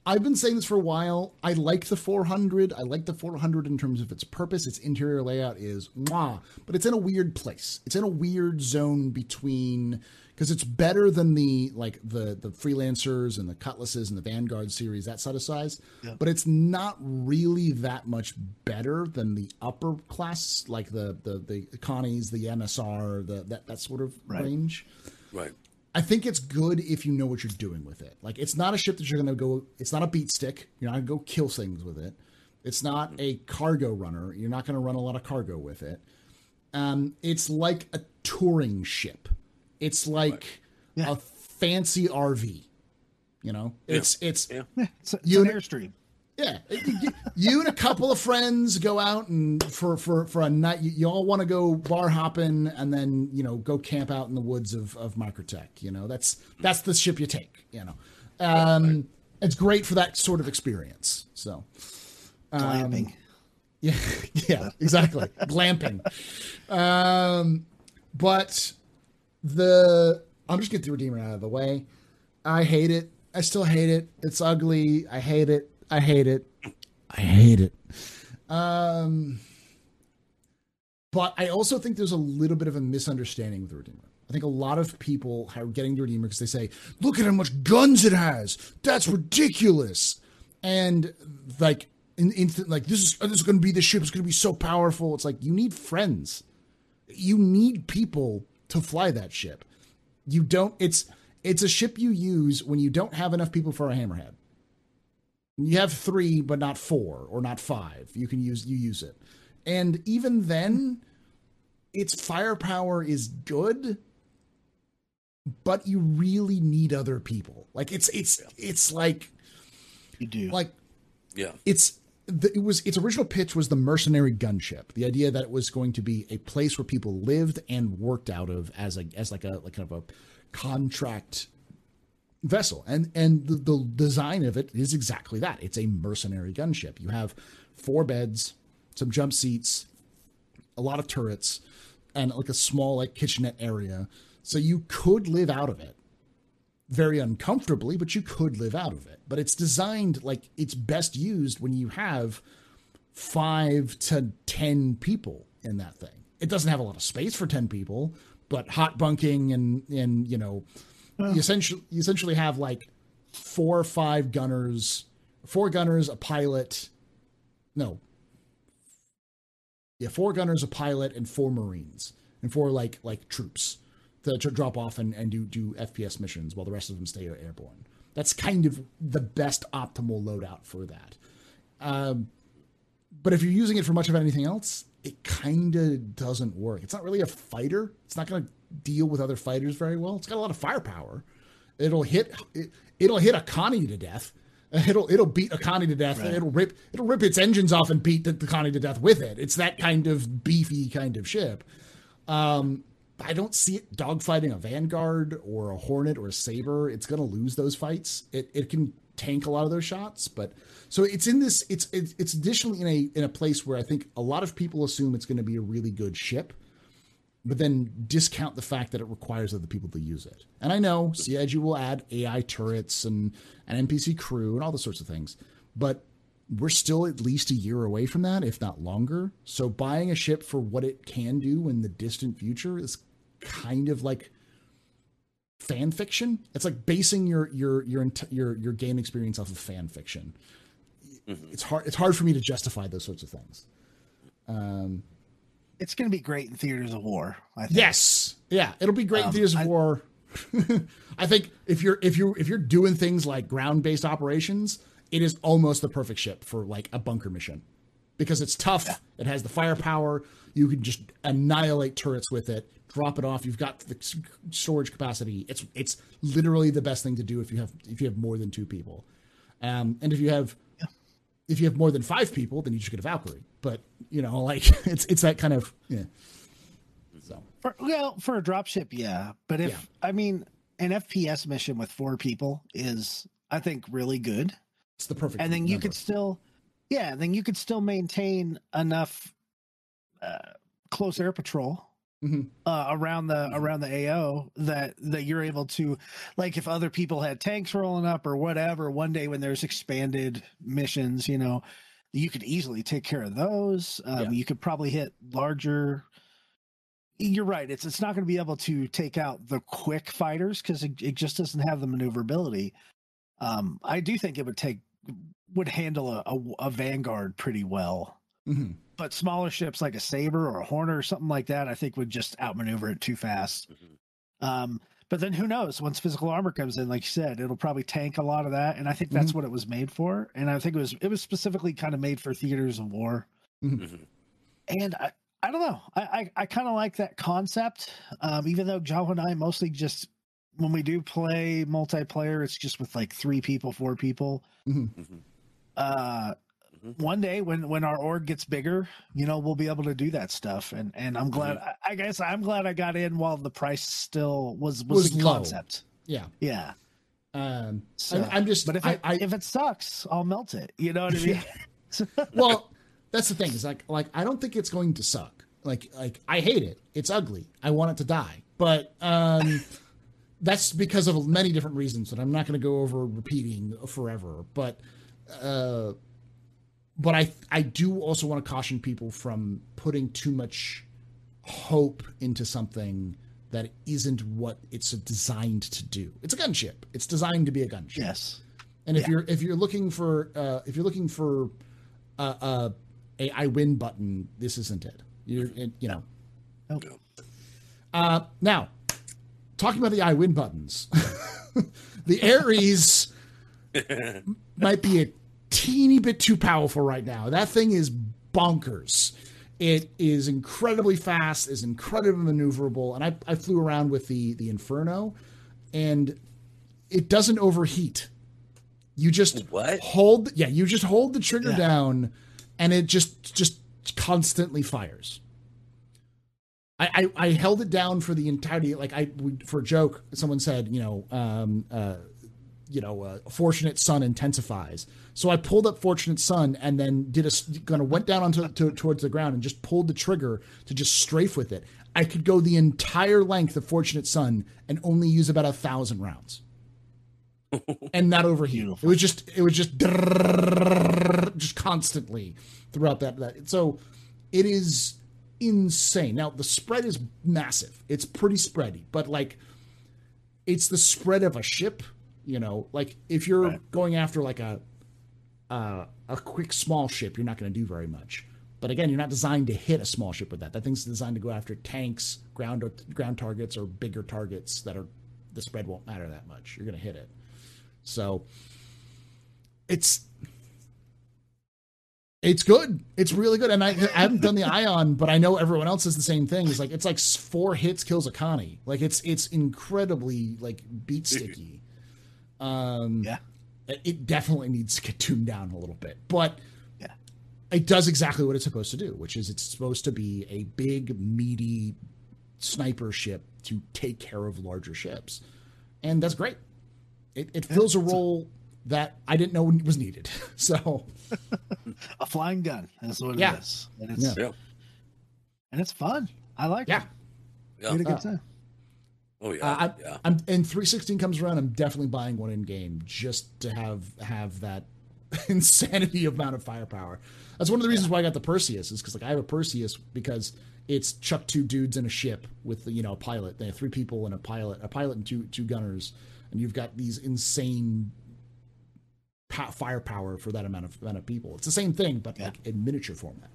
I've been saying this for a while. I like the 400. I like the 400 in terms of its purpose. Its interior layout is mwah, but it's in a weird place. It's in a weird zone between because it's better than the like the the freelancers and the cutlasses and the vanguard series that sort of size yeah. but it's not really that much better than the upper class like the the the connies the msr the that that sort of right. range right I think it's good if you know what you're doing with it. Like it's not a ship that you're going to go. It's not a beat stick. You're not going to go kill things with it. It's not a cargo runner. You're not going to run a lot of cargo with it. Um, it's like a touring ship. It's like yeah. a fancy RV. You know, it's yeah. it's yeah. it's, it's an airstream. Yeah, you and a couple of friends go out and for for for a night. You, you all want to go bar hopping and then you know go camp out in the woods of of Microtech. You know that's that's the ship you take. You know, um, it's great for that sort of experience. So, um, glamping. [laughs] Yeah, yeah, exactly. glamping. Um, but the I'm just get the Redeemer out of the way. I hate it. I still hate it. It's ugly. I hate it. I hate it. I hate it. Um, but I also think there's a little bit of a misunderstanding with the Redeemer. I think a lot of people are getting the Redeemer because they say, "Look at how much guns it has. That's ridiculous." And like, in, in like this is this is going to be the ship. It's going to be so powerful. It's like you need friends. You need people to fly that ship. You don't. It's it's a ship you use when you don't have enough people for a hammerhead. You have three, but not four or not five. You can use you use it, and even then, its firepower is good, but you really need other people. Like it's it's it's like you do like yeah. It's the, it was its original pitch was the mercenary gunship. The idea that it was going to be a place where people lived and worked out of as a as like a like kind of a contract vessel. And and the, the design of it is exactly that. It's a mercenary gunship. You have four beds, some jump seats, a lot of turrets, and like a small like kitchenette area. So you could live out of it very uncomfortably, but you could live out of it. But it's designed like it's best used when you have five to 10 people in that thing. It doesn't have a lot of space for 10 people, but hot bunking and, and, you know, you essentially you essentially have like four or five gunners, four gunners, a pilot. No. Yeah, four gunners, a pilot, and four marines, and four like like troops to, to drop off and, and do do FPS missions while the rest of them stay airborne. That's kind of the best optimal loadout for that. Um, but if you're using it for much of anything else, it kind of doesn't work. It's not really a fighter. It's not going to deal with other fighters very well. It's got a lot of firepower. It'll hit it, will hit a Connie to death. [laughs] It'll it'll beat a Connie to death. Right. It'll rip it'll rip its engines off and beat the, the Connie to death with it. It's that kind of beefy kind of ship. Um, I don't see it dogfighting a Vanguard or a Hornet or a Saber. It's going to lose those fights. It it can tank a lot of those shots, but so it's in this. It's it's, it's additionally in a in a place where I think a lot of people assume it's going to be a really good ship but then discount the fact that it requires other people to use it. And I know CIG will add AI turrets and an NPC crew and all the sorts of things, but we're still at least a year away from that, if not longer. So buying a ship for what it can do in the distant future is kind of like fan fiction. It's like basing your your your your your game experience off of fan fiction. Mm-hmm. It's hard. It's hard for me to justify those sorts of things. Um, it's going to be great in theaters of war. Yes, yeah, it'll be great um, in theaters of I, war. [laughs] I think if you're if you're if you're doing things like ground based operations, it is almost the perfect ship for like a bunker mission because it's tough. Yeah. It has the firepower. You can just annihilate turrets with it. Drop it off. You've got the storage capacity. It's it's literally the best thing to do if you have if you have more than two people, um, and if you have. If you have more than five people, then you just get a Valkyrie. But you know, like [laughs] it's it's that kind of yeah. So for, well, for a dropship, yeah. But if yeah. I mean an FPS mission with four people is I think really good. It's the perfect. And then you could still, yeah, then you could still maintain enough uh, close air patrol mm-hmm. uh, around the around the AO that that you're able to, like, if other people had tanks rolling up or whatever, one day when there's expanded missions, you know, you could easily take care of those. Um, yeah. You could probably hit larger. You're right. It's it's not going to be able to take out the quick fighters because it, it just doesn't have the maneuverability. Um, I do think it would take would handle a, a, a Vanguard pretty well. Mm-hmm. But smaller ships like a Saber or a Hornet or something like that, I think would just outmaneuver it too fast. Mm-hmm. Um, but then who knows? Once physical armor comes in, like you said, it'll probably tank a lot of that, and I think that's mm-hmm. what it was made for. And I think it was it was specifically kind of made for theaters of war. Mm-hmm. mm-hmm. And I, I don't know. I I, I kind of like that concept, um, even though Joe and I mostly just when we do play multiplayer, it's just with like three people, four people. Mm-hmm. mm-hmm. Uh, mm-hmm. one day when when our org gets bigger, you know, we'll be able to do that stuff. And and I'm glad. Mm-hmm. I, I, guess I'm glad I got in while the price still was was, was a concept. Yeah, yeah. Um, so, I'm, I'm, just. But if I, it, I, if it sucks, I'll melt it. You know what I mean? [laughs] well, that's the thing. Is like like I don't think it's going to suck. Like like I hate it. It's ugly. I want it to die. But um [laughs] that's because of many different reasons that I'm not going to go over repeating forever. But uh, but I I do also want to caution people from putting too much hope into something that isn't what it's designed to do. It's a gunship. It's designed to be a gunship. Yes. And if yeah. you're if you're looking for uh, if you're looking for uh, uh, a I win button, this isn't it. You're you know. Nope. Uh, now talking about the I win buttons, [laughs] the Ares [laughs] might be a teeny bit too powerful right now. That thing is bonkers. It is incredibly fast, is incredibly maneuverable, and I, I flew around with the the Inferno, and it doesn't overheat. You just what? hold, yeah, you just hold the trigger yeah. down, and it just just constantly fires. I, I, I held it down for the entirety. Like I, for a joke, someone said, you know, um, uh, you know, uh, Fortunate Son intensifies. So I pulled up Fortunate Son and then did a kind of went down onto to, towards the ground and just pulled the trigger to just strafe with it. I could go the entire length of Fortunate Son and only use about a thousand rounds, [laughs] and not overheat. Beautiful. It was just it was just just constantly throughout that that. So it is insane. Now the spread is massive. It's pretty spready, but like it's the spread of a ship. You know, like if you're right. going after like a uh, a quick small ship, you're not going to do very much. But again, you're not designed to hit a small ship with that. That thing's designed to go after tanks, ground or ground targets, or bigger targets that are the spread won't matter that much. You're going to hit it. So it's it's good. It's really good. And I, I, haven't done the Ion, but I know everyone else says the same thing. It's like it's like four hits kills a Connie. Like it's it's incredibly like beat sticky. Um, yeah, it definitely needs to get tuned down a little bit, but yeah, it does exactly what it's supposed to do, which is it's supposed to be a big meaty sniper ship to take care of larger ships, and that's great. It, it fills a role that I didn't know was needed. [laughs] So [laughs] a flying gun. That's what yeah. it is. And it's yeah. and it's fun. I like yeah. it. Yeah. Had a good time. Oh yeah. Uh, I, yeah. I'm and 316 comes around. I'm definitely buying one in game just to have have that [laughs] insanity amount of firepower. That's one of the reasons why I got the Perseus is because like I have a Perseus because it's chuck two dudes in a ship with you know a pilot. They have three people and a pilot, a pilot and two two gunners, and you've got these insane firepower for that amount of amount of people. It's the same thing, but yeah. like in miniature format.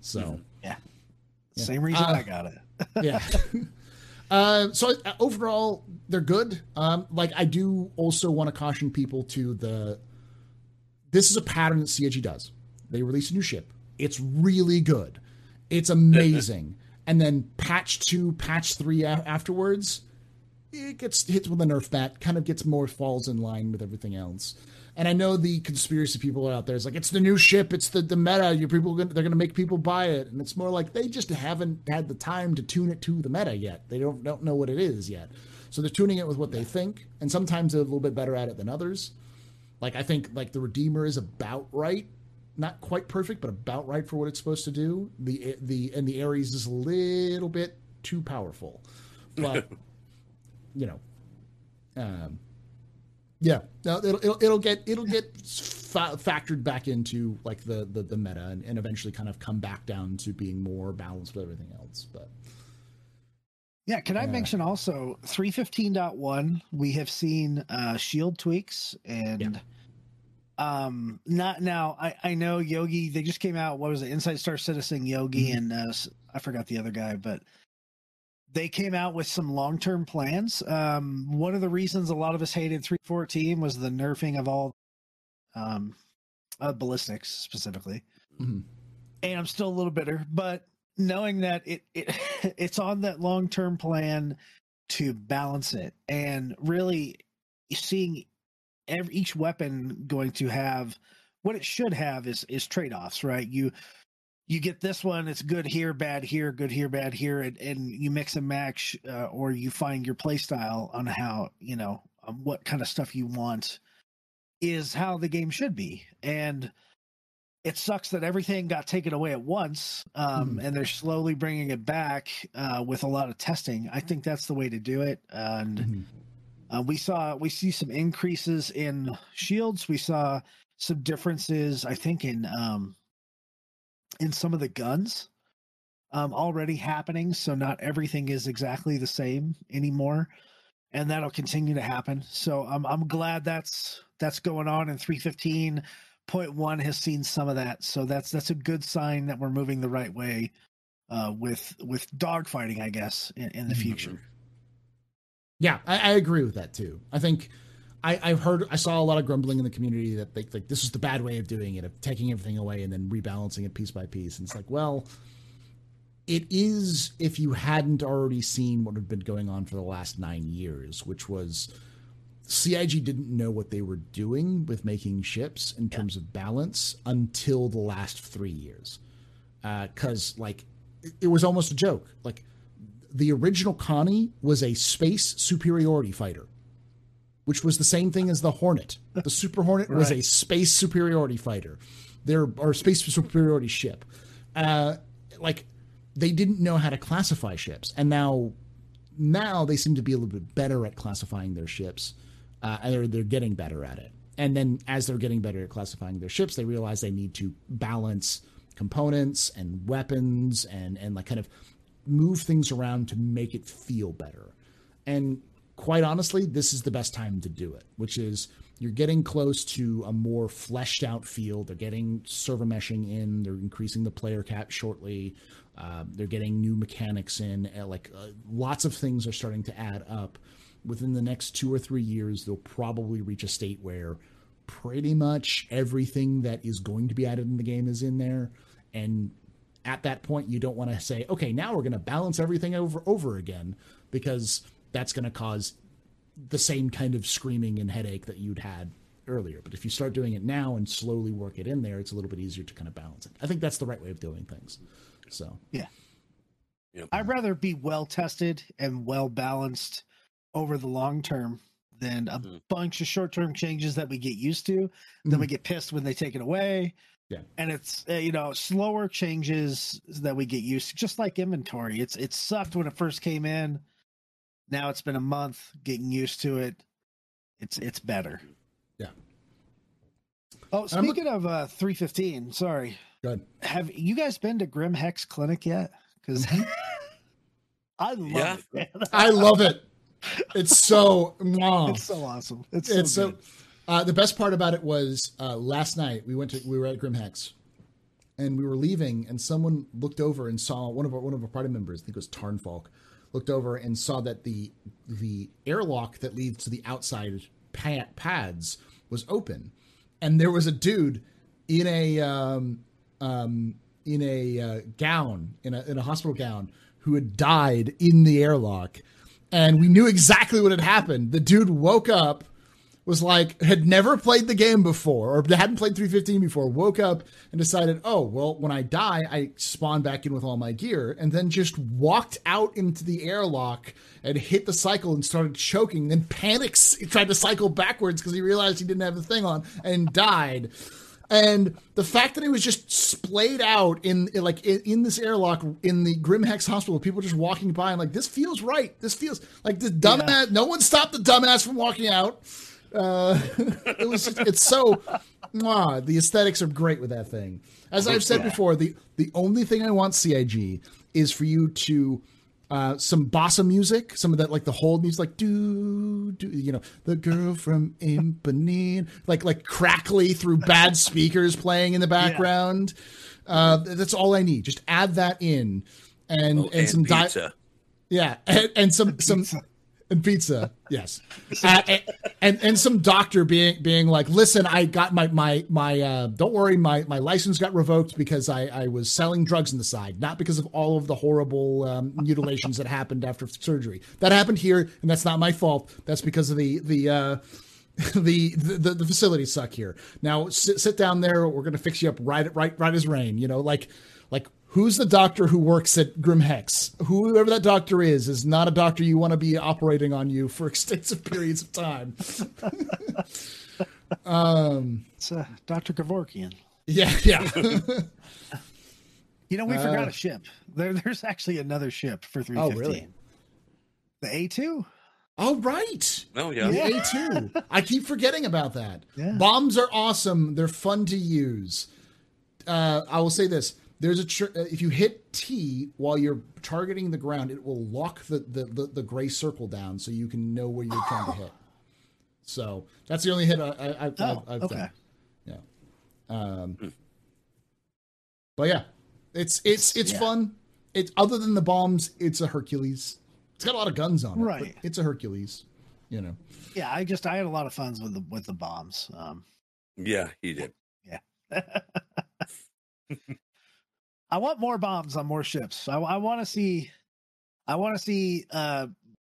So yeah, yeah. same reason uh, I got it. yeah. [laughs] [laughs] Uh, so uh, overall, they're good. Um, like I do also want to caution people to the. This is a pattern that CIG does. They release a new ship. It's really good. It's amazing. [laughs] and then patch two, patch three a- afterwards, it gets hits with a nerf bat. Kind of gets more falls in line with everything else. And I know the conspiracy people are out there. It's like it's the new ship, it's the the meta. You people gonna, they're going to make people buy it, and it's more like they just haven't had the time to tune it to the meta yet. They don't don't know what it is yet, so they're tuning it with what they think. And sometimes they're a little bit better at it than others. Like I think like the Redeemer is about right, not quite perfect, but about right for what it's supposed to do. The the and the Ares is a little bit too powerful, but [laughs] you know. Um, yeah, no, it'll, it'll, it'll get it'll get fa- factored back into like the the, the meta and, and, eventually kind of come back down to being more balanced with everything else. But yeah, can I uh, mention also 315.1? We have seen uh, shield tweaks and. Yeah. Um, not now. I I know Yogi. They just came out. What was it? Inside Star Citizen Yogi mm-hmm. and uh, I forgot the other guy, but they came out with some long term plans. Um, one of the reasons a lot of us hated 314 was the nerfing of all um, uh, ballistics specifically. Mm-hmm. And I'm still a little bitter, but knowing that it, it [laughs] it's on that long term plan to balance it and really seeing every, each weapon going to have what it should have is is trade offs, right? You you get this one it's good here bad here good here bad here and, and you mix and match uh, or you find your play style on how you know um, what kind of stuff you want is how the game should be and it sucks that everything got taken away at once um, mm-hmm. and they're slowly bringing it back uh, with a lot of testing i think that's the way to do it and mm-hmm. uh, we saw we see some increases in shields we saw some differences i think in um, in some of the guns um, already happening. So not everything is exactly the same anymore, and that'll continue to happen. So I'm I'm glad that's that's going on. And 315.1 has seen some of that. So that's that's a good sign that we're moving the right way uh, with with dogfighting, I guess, in, in the mm-hmm. future. Yeah, I, I agree with that too. I think I, I've heard, I saw a lot of grumbling in the community that they, like this is the bad way of doing it, of taking everything away and then rebalancing it piece by piece. And it's like, well, it is if you hadn't already seen what had been going on for the last nine years, which was CIG didn't know what they were doing with making ships in terms of balance until the last three years. Because, uh, like, it, it was almost a joke. Like, the original Connie was a space superiority fighter which was the same thing as the Hornet. The Super Hornet right. was a space superiority fighter, there or space superiority ship. Uh, like they didn't know how to classify ships, and now now they seem to be a little bit better at classifying their ships. Uh, they're, they're getting better at it. And then as they're getting better at classifying their ships, they realize they need to balance components and weapons and and like kind of move things around to make it feel better. And quite honestly, this is the best time to do it, which is you're getting close to a more fleshed out field. They're getting server meshing in. They're increasing the player cap shortly. Uh, they're getting new mechanics in. Uh, like uh, lots of things are starting to add up. Within the next two or three years, they'll probably reach a state where pretty much everything that is going to be added in the game is in there. And at that point, you don't want to say, okay, now we're going to balance everything over over again because that's going to cause the same kind of screaming and headache that you'd had earlier. But if you start doing it now and slowly work it in there, it's a little bit easier to kind of balance it. I think that's the right way of doing things. So, yeah. Yep. I'd rather be well tested and well balanced over the long term than a mm. bunch of short term changes that we get used to. Then mm. we get pissed when they take it away. Yeah. And it's uh, you know slower changes that we get used to, just like inventory. It's it sucked when it first came in now it's been a month getting used to it. It's it's better. Yeah. Oh, speaking of uh, 315, sorry. Good. Have you guys been to Grim Hex Clinic yet? Because. I love yeah. it. [laughs] I love it. It's so wow. It's so awesome. It's so, it's so uh, the best part about it was uh, last night we went to we were at Grim Hex and we were leaving and someone looked over and saw one of our one of our party members, I think it was Tarnfalk, looked over and saw that the the airlock that leads to the outside pad, pads was open, and there was a dude in a um, um, in a uh, gown in a in a hospital gown who had died in the airlock, and we knew exactly what had happened. The dude woke up was like had never played the game before or hadn't played 315 before woke up and decided oh well when i die i spawn back in with all my gear and then just walked out into the airlock and hit the cycle and started choking then panics tried to cycle backwards because he realized he didn't have the thing on and died and the fact that it was just splayed out in, in like in, in, this airlock in the Grim Hex hospital, people just walking by and like this feels right. This feels like the dumbass. Yeah. No one stopped the dumbass from walking out. Uh, [laughs] it was it's so mwah, the aesthetics are great with that thing. As I've said before, the the only thing I want CIG is for you to uh, some bossa music, some of that like the hold music, like do do you know the girl from Ipanema, like like crackly through bad speakers playing in the background. Yeah. Uh, that's all I need. Just add that in, and oh, and, and, some pizza. Di- yeah, and, and some some and pizza yes [laughs] uh, and, and, and some doctor being being like listen i got my my my uh don't worry my my license got revoked because i i was selling drugs on the side not because of all of the horrible um, mutilations that happened after surgery that happened here and that's not my fault that's because of the the uh [laughs] the, the the facilities suck here. Now sit, sit down there. We're gonna fix you up right right right as rain. You know, like like who's the doctor who works at Grim Hex? Whoever that doctor is, is not a doctor you want to be operating on you for [laughs] extensive periods of time. [laughs] um, it's uh, Dr. Kevorkian. Yeah, yeah. [laughs] you know, we uh, forgot a ship. There, there's actually another ship for 315. Oh, really? The A2? Oh, right. Oh, yeah. The A2. I keep forgetting about that. Yeah. Bombs are awesome. They're fun to use. Uh, I will say this there's a tr- uh, if you hit T while you're targeting the ground, it will lock the, the the, the gray circle down so you can know where you're trying to hit. So that's the only hit I, have oh, I've okay. done. Yeah. Um. But yeah, it's it's it's yeah. fun. It's other than the bombs, it's a Hercules. It's got a lot of guns on it. Right. it's a Hercules. You know. Yeah, I just I had a lot of fun with the with the bombs. Um, yeah, he did. Yeah. [laughs] [laughs] I want more bombs on more ships. I, I want to see, I want to see uh,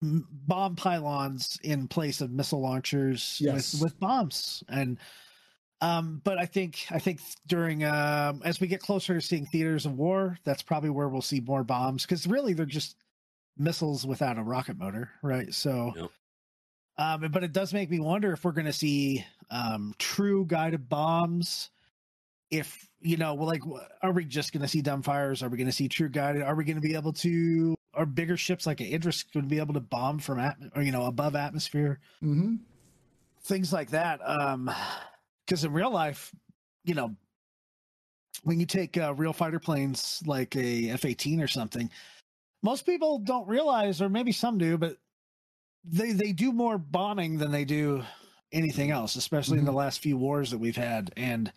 bomb pylons in place of missile launchers yes. with, with bombs. And um, but I think I think during um, as we get closer to seeing theaters of war, that's probably where we'll see more bombs because really they're just missiles without a rocket motor, right? So. Yep. Um, but it does make me wonder if we're going to see um, true guided bombs if you know, well, like, are we just going to see dumbfires? Are we going to see true guided? Are we going to be able to? Are bigger ships like an Idris going to be able to bomb from at or you know above atmosphere? Mm-hmm. Things like that. Um, because in real life, you know, when you take uh, real fighter planes like a F eighteen or something, most people don't realize, or maybe some do, but they they do more bombing than they do anything else, especially mm-hmm. in the last few wars that we've had, and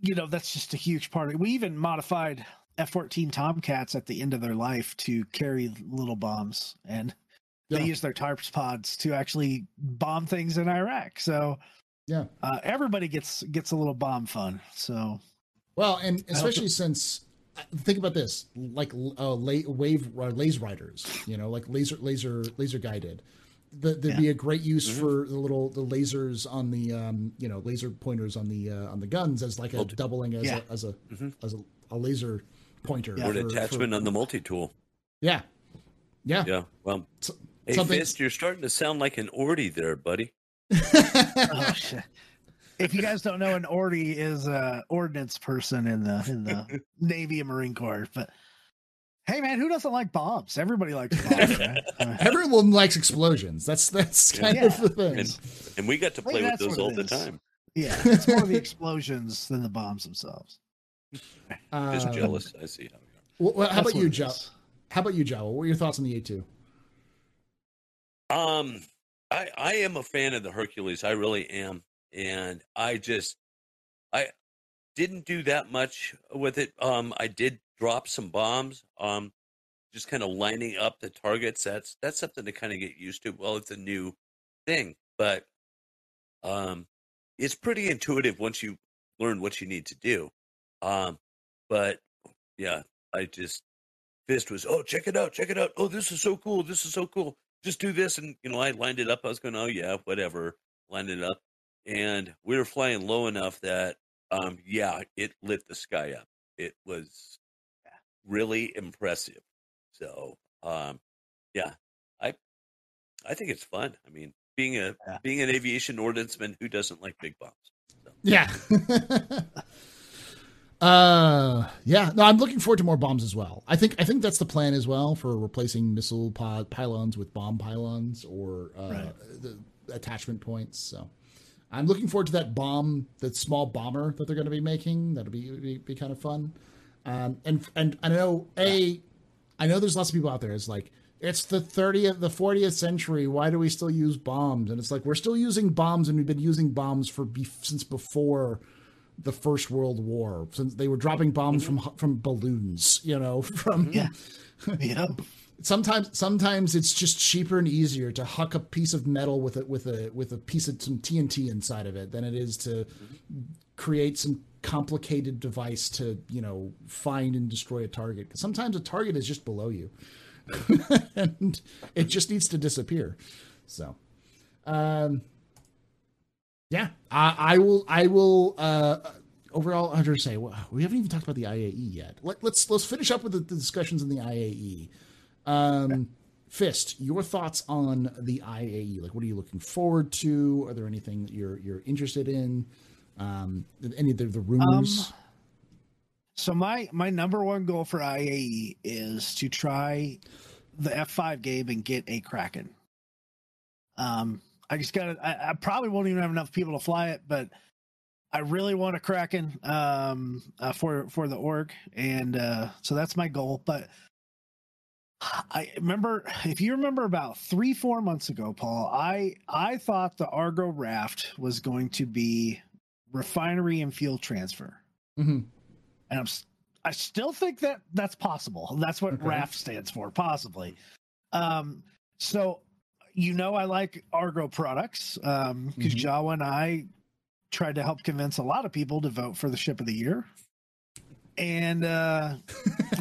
you know, that's just a huge part of it. We even modified F 14 Tomcats at the end of their life to carry little bombs, and yeah. they use their TARPS pods to actually bomb things in Iraq. So, yeah, uh, everybody gets gets a little bomb fun. So, well, and especially since uh, think about this, like uh, la- wave uh, laser riders, you know, like laser laser laser guided the, there'd yeah. be a great use mm-hmm. for the little the lasers on the um, you know laser pointers on the uh, on the guns as like a multi- doubling as yeah. a as a mm-hmm. as a, a, laser pointer yeah. or an attachment for, on the multi tool. Yeah, yeah, yeah. Well, so, hey, something... Fist, you're starting to sound like an Ordy there, buddy. [laughs] oh, shit. If you guys don't know, an Ordy is a ordnance person in the in the [laughs] Navy and Marine Corps, but Hey man, who doesn't like bombs? Everybody likes bombs. [laughs] Right? Everyone likes explosions. That's that's kind yeah. of the thing. And, and, we got to play with those all the time. Yeah, it's more the explosions than the bombs themselves. Just um, jealous. I see how you are. Well, how about you, Joe? How about you, Joe? What were your thoughts on the A2? Um, I I am a fan of the Hercules. I really am, and I just I didn't do that much with it. Um, I did drop some bombs. Um, just kind of lining up the targets. That's that's something to kind of get used to. Well, it's a new thing, but um, it's pretty intuitive once you learn what you need to do. Um, but yeah, I just Fist was, oh, check it out, check it out. Oh, this is so cool. This is so cool. Just do this, and you know, I lined it up. I was going, oh yeah, whatever. Lined it up, and we were flying low enough that, um, yeah, it lit the sky up. It was really impressive. So, um, yeah, I, I think it's fun. I mean, being a yeah. being an aviation ordnanceman, who doesn't like big bombs? So. Yeah. [laughs] uh yeah no i'm looking forward to more bombs as well i think i think that's the plan as well for replacing missile pod pylons with bomb pylons or uh right. the attachment points so i'm looking forward to that bomb that small bomber that they're going to be making that'll be, be, be kind of fun um and and i know a I know there's lots of people out there. It's like it's the 30th, the 40th century. Why do we still use bombs? And it's like we're still using bombs, and we've been using bombs for be- since before the First World War. Since they were dropping bombs mm-hmm. from from balloons, you know, [laughs] from yeah, yeah. sometimes sometimes it's just cheaper and easier to huck a piece of metal with it with a with a piece of some TNT inside of it than it is to mm-hmm. Create some complicated device to you know find and destroy a target because sometimes a target is just below you [laughs] and it just needs to disappear so um yeah i, I will i will uh overall i to say well, we haven't even talked about the iae yet Let, us let's, let's finish up with the, the discussions in the iae um Fist, your thoughts on the IAE? Like, what are you looking forward to? Are there anything that you're you're interested in? Um, any of the, the rumors? Um, so my my number one goal for IAE is to try the F5 game and get a Kraken. Um, I just got I, I probably won't even have enough people to fly it, but I really want a Kraken um, uh, for for the org, and uh, so that's my goal. But I remember if you remember about three four months ago, Paul, I I thought the Argo raft was going to be refinery and fuel transfer. Mm-hmm. And I'm, I still think that that's possible. That's what okay. RAFT stands for, possibly. Um, so, you know, I like Argo products because um, mm-hmm. Jawa and I tried to help convince a lot of people to vote for the ship of the year. And uh,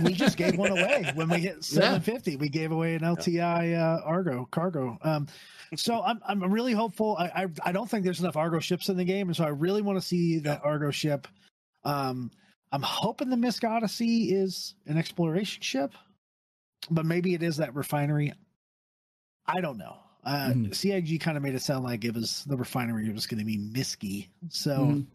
we just gave one away when we hit 750. [laughs] Yeah. We gave away an LTI uh, Argo cargo. Um, so I'm I'm really hopeful. I, I, I don't think there's enough Argo ships in the game, and so I really want to see that Argo ship. Um, I'm hoping the MISC Odyssey is an exploration ship, but maybe it is that refinery. I don't know. Uh, mm. CIG kind of made it sound like it was the refinery was going to be Misky. So mm.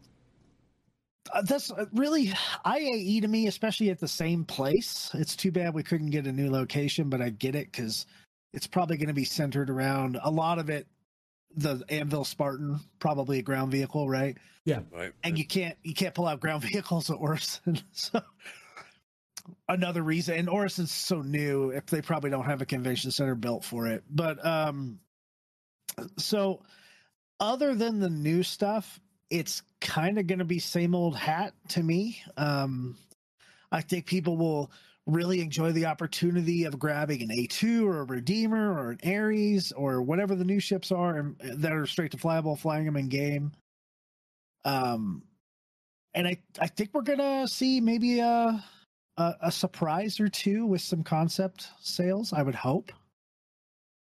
uh, that's uh, really IAE to me, especially at the same place. It's too bad we couldn't get a new location, but I get it because it's probably going to be centered around a lot of it the anvil spartan probably a ground vehicle right? Yeah. Right. And you can't you can't pull out ground [laughs] vehicles at orison [laughs] so. Another reason and orison's so new if they probably don't have a convention center built for it but um so other than the new stuff it's kind of going to be same old hat to me. Um i think people will really enjoy the opportunity of grabbing an A2 or a Redeemer or an Ares or whatever the new ships are and, that are straight to flyable, flying them in game. Um, and I, I think we're gonna see maybe a, a, a surprise or two with some concept sales. I would hope.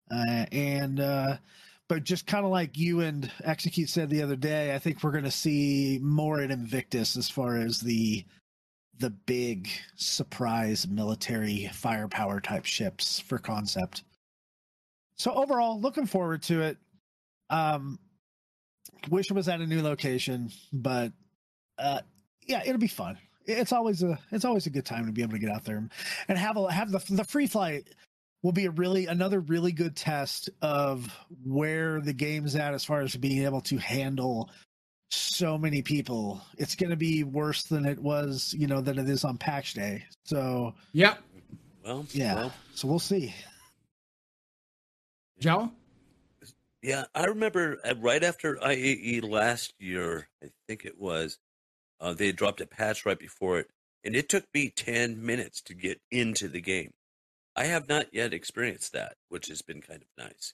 Uh, and uh, but just kind of like you and execute said the other day, I think we're gonna see more in Invictus as far as the the big surprise military firepower type ships for concept. So overall, looking forward to it. Um, wish it was at a new location, but uh, yeah, it'll be fun. It's always a it's always a good time to be able to get out there and have a have the the free flight will be a really another really good test of where the game's at as far as being able to handle so many people. It's going to be worse than it was, you know, than it is on patch day. So, yep. Well, yeah. Well. So we'll see. Joe? Yeah, I remember uh, right after IAE last year, I think it was, uh, they dropped a patch right before it, and it took me 10 minutes to get into the game. I have not yet experienced that, which has been kind of nice.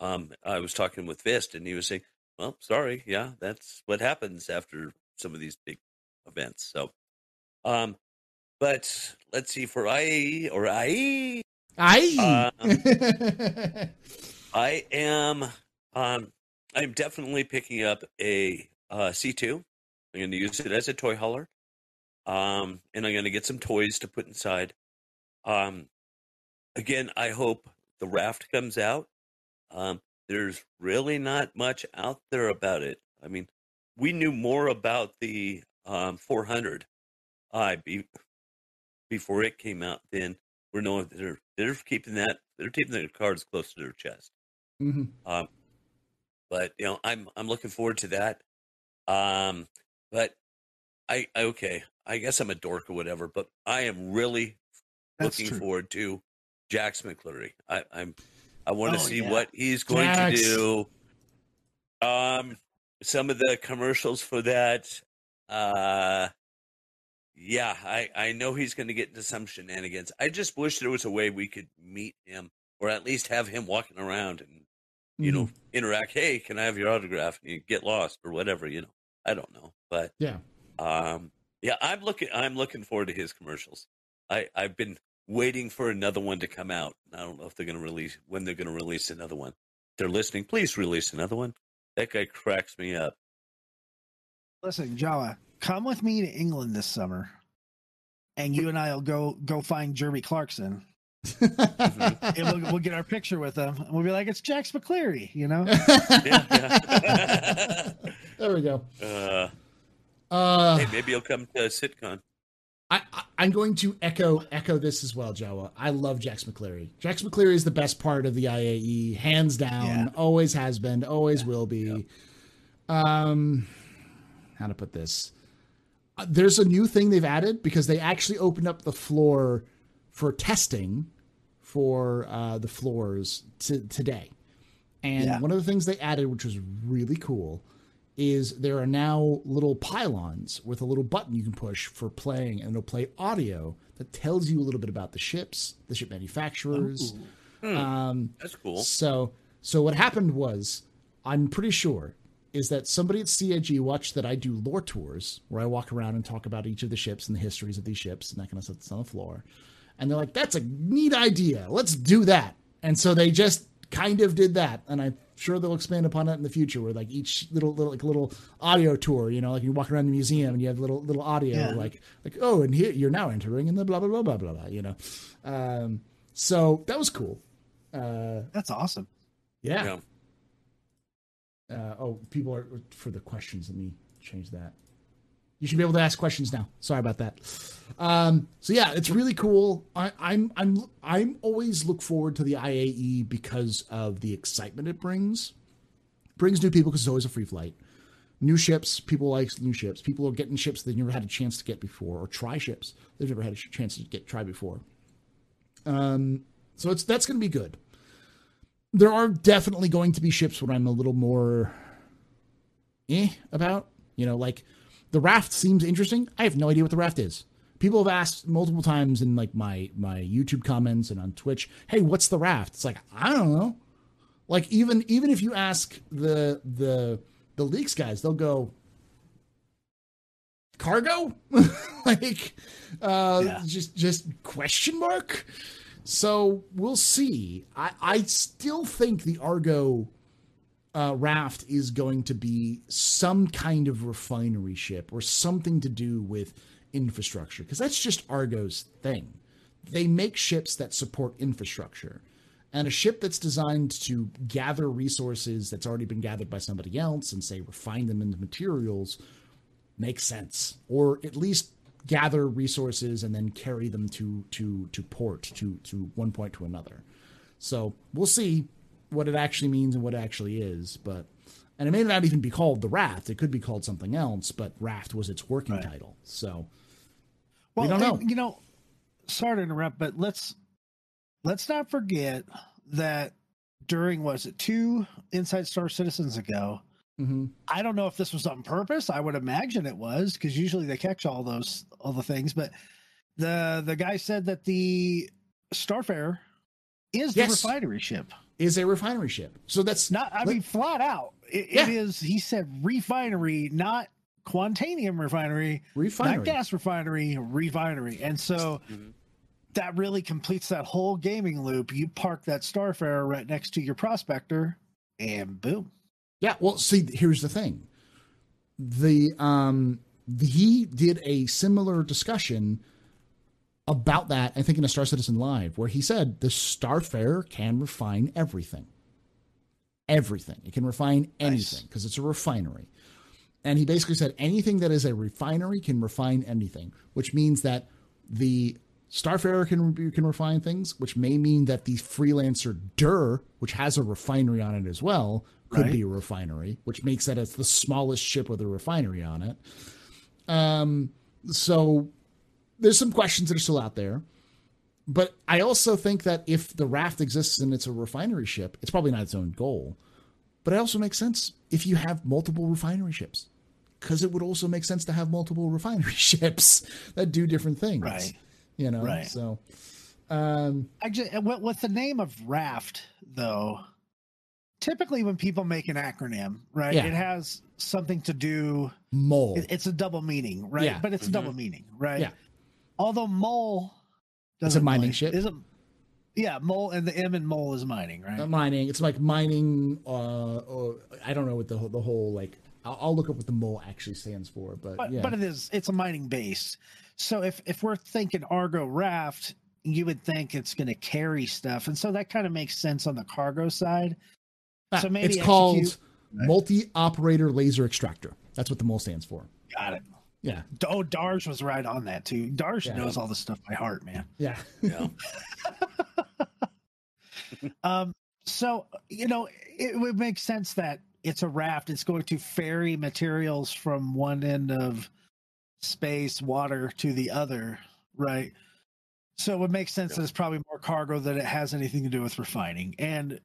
Um, I was talking with Fist, and he was saying, well, sorry, yeah, that's what happens after some of these big events. So, um, but let's see for I or I. IE. Um, I am um I'm definitely picking up a uh, C2. I'm going to use it as a toy hauler. Um, and I'm going to get some toys to put inside. Um, again, I hope the raft comes out. Um, there's really not much out there about it. I mean, we knew more about the um, 400 uh, be, before it came out than we're knowing they're they're keeping that they're keeping their cards close to their chest. Mm-hmm. Um, but you know, I'm I'm looking forward to that. Um, but I, I okay, I guess I'm a dork or whatever, but I am really That's looking true. forward to Jax McCleary. I, I'm I want to Oh, see yeah. what he's going Jax. to do. Um, some of the commercials for that. Uh, yeah, I I know he's going to get into some shenanigans. I just wish there was a way we could meet him or at least have him walking around and you know Mm-hmm. interact. Hey, can I have your autograph? And you get lost or whatever. You know, I don't know, but Yeah. um, yeah, I'm looking. I'm looking forward to his commercials. I I've been waiting for another one to come out. I don't know if they're going to release when they're going to release another one. If they're listening. Please release another one. That guy cracks me up. Listen, Jawa, come with me to England this summer, and you and I will go go find Jeremy Clarkson, [laughs] and we'll, we'll get our picture with him, and we'll be like, "It's Jax McCleary," you know. [laughs] Yeah, yeah. there we go. uh, Uh, hey, maybe he'll come to CitCon. I, I, I'm going to echo echo this as well, Jawa. I love Jax McCleary. Jax McCleary is the best part of the IAE, hands down. Yeah. Always has been, always will be. Um, how to put this? Uh, There's a new thing they've added because they actually opened up the floor for testing for uh, the floors to, today. And Yeah. one of the things they added, which was really cool, is there are now little pylons with a little button you can push for playing, and it'll play audio that tells you a little bit about the ships, the ship manufacturers. Um, That's cool. so, so what happened was, I'm pretty sure, is that somebody at CIG watched that I do lore tours where I walk around and talk about each of the ships and the histories of these ships and that kind of stuff that's on the floor, and they're like, "That's a neat idea. Let's do that." And so they just kind of did that, and I'm sure they'll expand upon that in the future, where like each little little like a little audio tour, you know, like you walk around the museum and you have little little audio, Yeah. like like oh, and here you're now entering in the blah blah blah blah blah blah, you know. Um, so that was cool. Uh, That's awesome. yeah. Yeah. Uh, oh, people are for the questions. Let me change that. You should be able to ask questions now. Sorry about that. Um, so yeah, it's really cool. I, I'm I'm I'm always look forward to the IAE because of the excitement it brings. Brings new people because it's always a free flight. New ships, people like new ships. People are getting ships they've never had a chance to get before, or try ships they've never had a chance to get try before. Um, so it's that's going to be good there are definitely going to be ships where I'm a little more eh about. You know, like the raft seems interesting. I have no idea what the raft is. People have asked multiple times in like my my YouTube comments and on Twitch, "Hey, what's the raft?" It's like I don't know. Like even even if you ask the the the leaks guys, they'll go cargo, [laughs] like uh, Yeah. just just question mark. So we'll see. I, I still think the Argo uh, raft is going to be some kind of refinery ship or something to do with infrastructure because that's just Argo's thing. They make ships that support infrastructure. And a ship that's designed to gather resources that's already been gathered by somebody else and say refine them into materials makes sense. Or at least gather resources and then carry them to to to port to to one point to another. So we'll see what it actually means and what it actually is, but and it may not even be called the Raft. It could be called something else, but Raft was its working right. title. So well, we don't know. You know, sorry to interrupt, but let's let's not forget that during was it two Inside Star Citizens ago. Mm-hmm. I don't know if this was on purpose. I would imagine it was because usually they catch all those all the things. But the the guy said that the Starfarer is yes. the refinery ship. Is a refinery ship. So that's not. I mean, flat out, it, yeah. it is. He said refinery, not Quantainium refinery, refinery, not gas refinery, refinery. And so mm-hmm. that really completes that whole gaming loop. You park that Starfarer right next to your prospector, and boom. Yeah. Well, see, here's the thing. The um, the, he did a similar discussion about that, I think, in a Star Citizen Live, where he said the Starfarer can refine everything. Everything. It can refine anything because nice. it's a refinery. And he basically said anything that is a refinery can refine anything, which means that the Starfarer can can refine things, which may mean that the freelancer Dur, which has a refinery on it as well, could right. be a refinery, which makes that as the smallest ship with a refinery on it. Um, so there's some questions that are still out there. But I also think that if the raft exists and it's a refinery ship, it's probably not its own goal. But it also makes sense if you have multiple refinery ships, because it would also make sense to have multiple [laughs] refinery ships that do different things. Right. You know. Right. So. Um, I just with the name of raft though. Typically, when people make an acronym, right, yeah. it has something to do. Mole. it's a double meaning, right? Yeah. But it's mm-hmm. a double meaning, right? Yeah. Although mole it's a mining like, ship. Is it? Yeah, mole and the M and mole is mining, right? Mining. It's like mining. Uh, or I don't know what the the whole like. I'll, I'll, look up what the mole actually stands for, but but, yeah. but it is. It's a mining base. So if if we're thinking Argo raft, you would think it's going to carry stuff, and so that kind of makes sense on the cargo side. Ah, so maybe it's execute, called right? multi-operator laser extractor. That's what the mole stands for. Got it. Yeah. Oh, Darsh was right on that too. Darsh yeah. knows all this stuff by heart, man. Yeah. Yeah. [laughs] [laughs] um. So you know, it would make sense that it's a raft. It's going to ferry materials from one end of space, water, to the other, right? So it would make sense yeah. that it's probably more cargo than it has anything to do with refining. And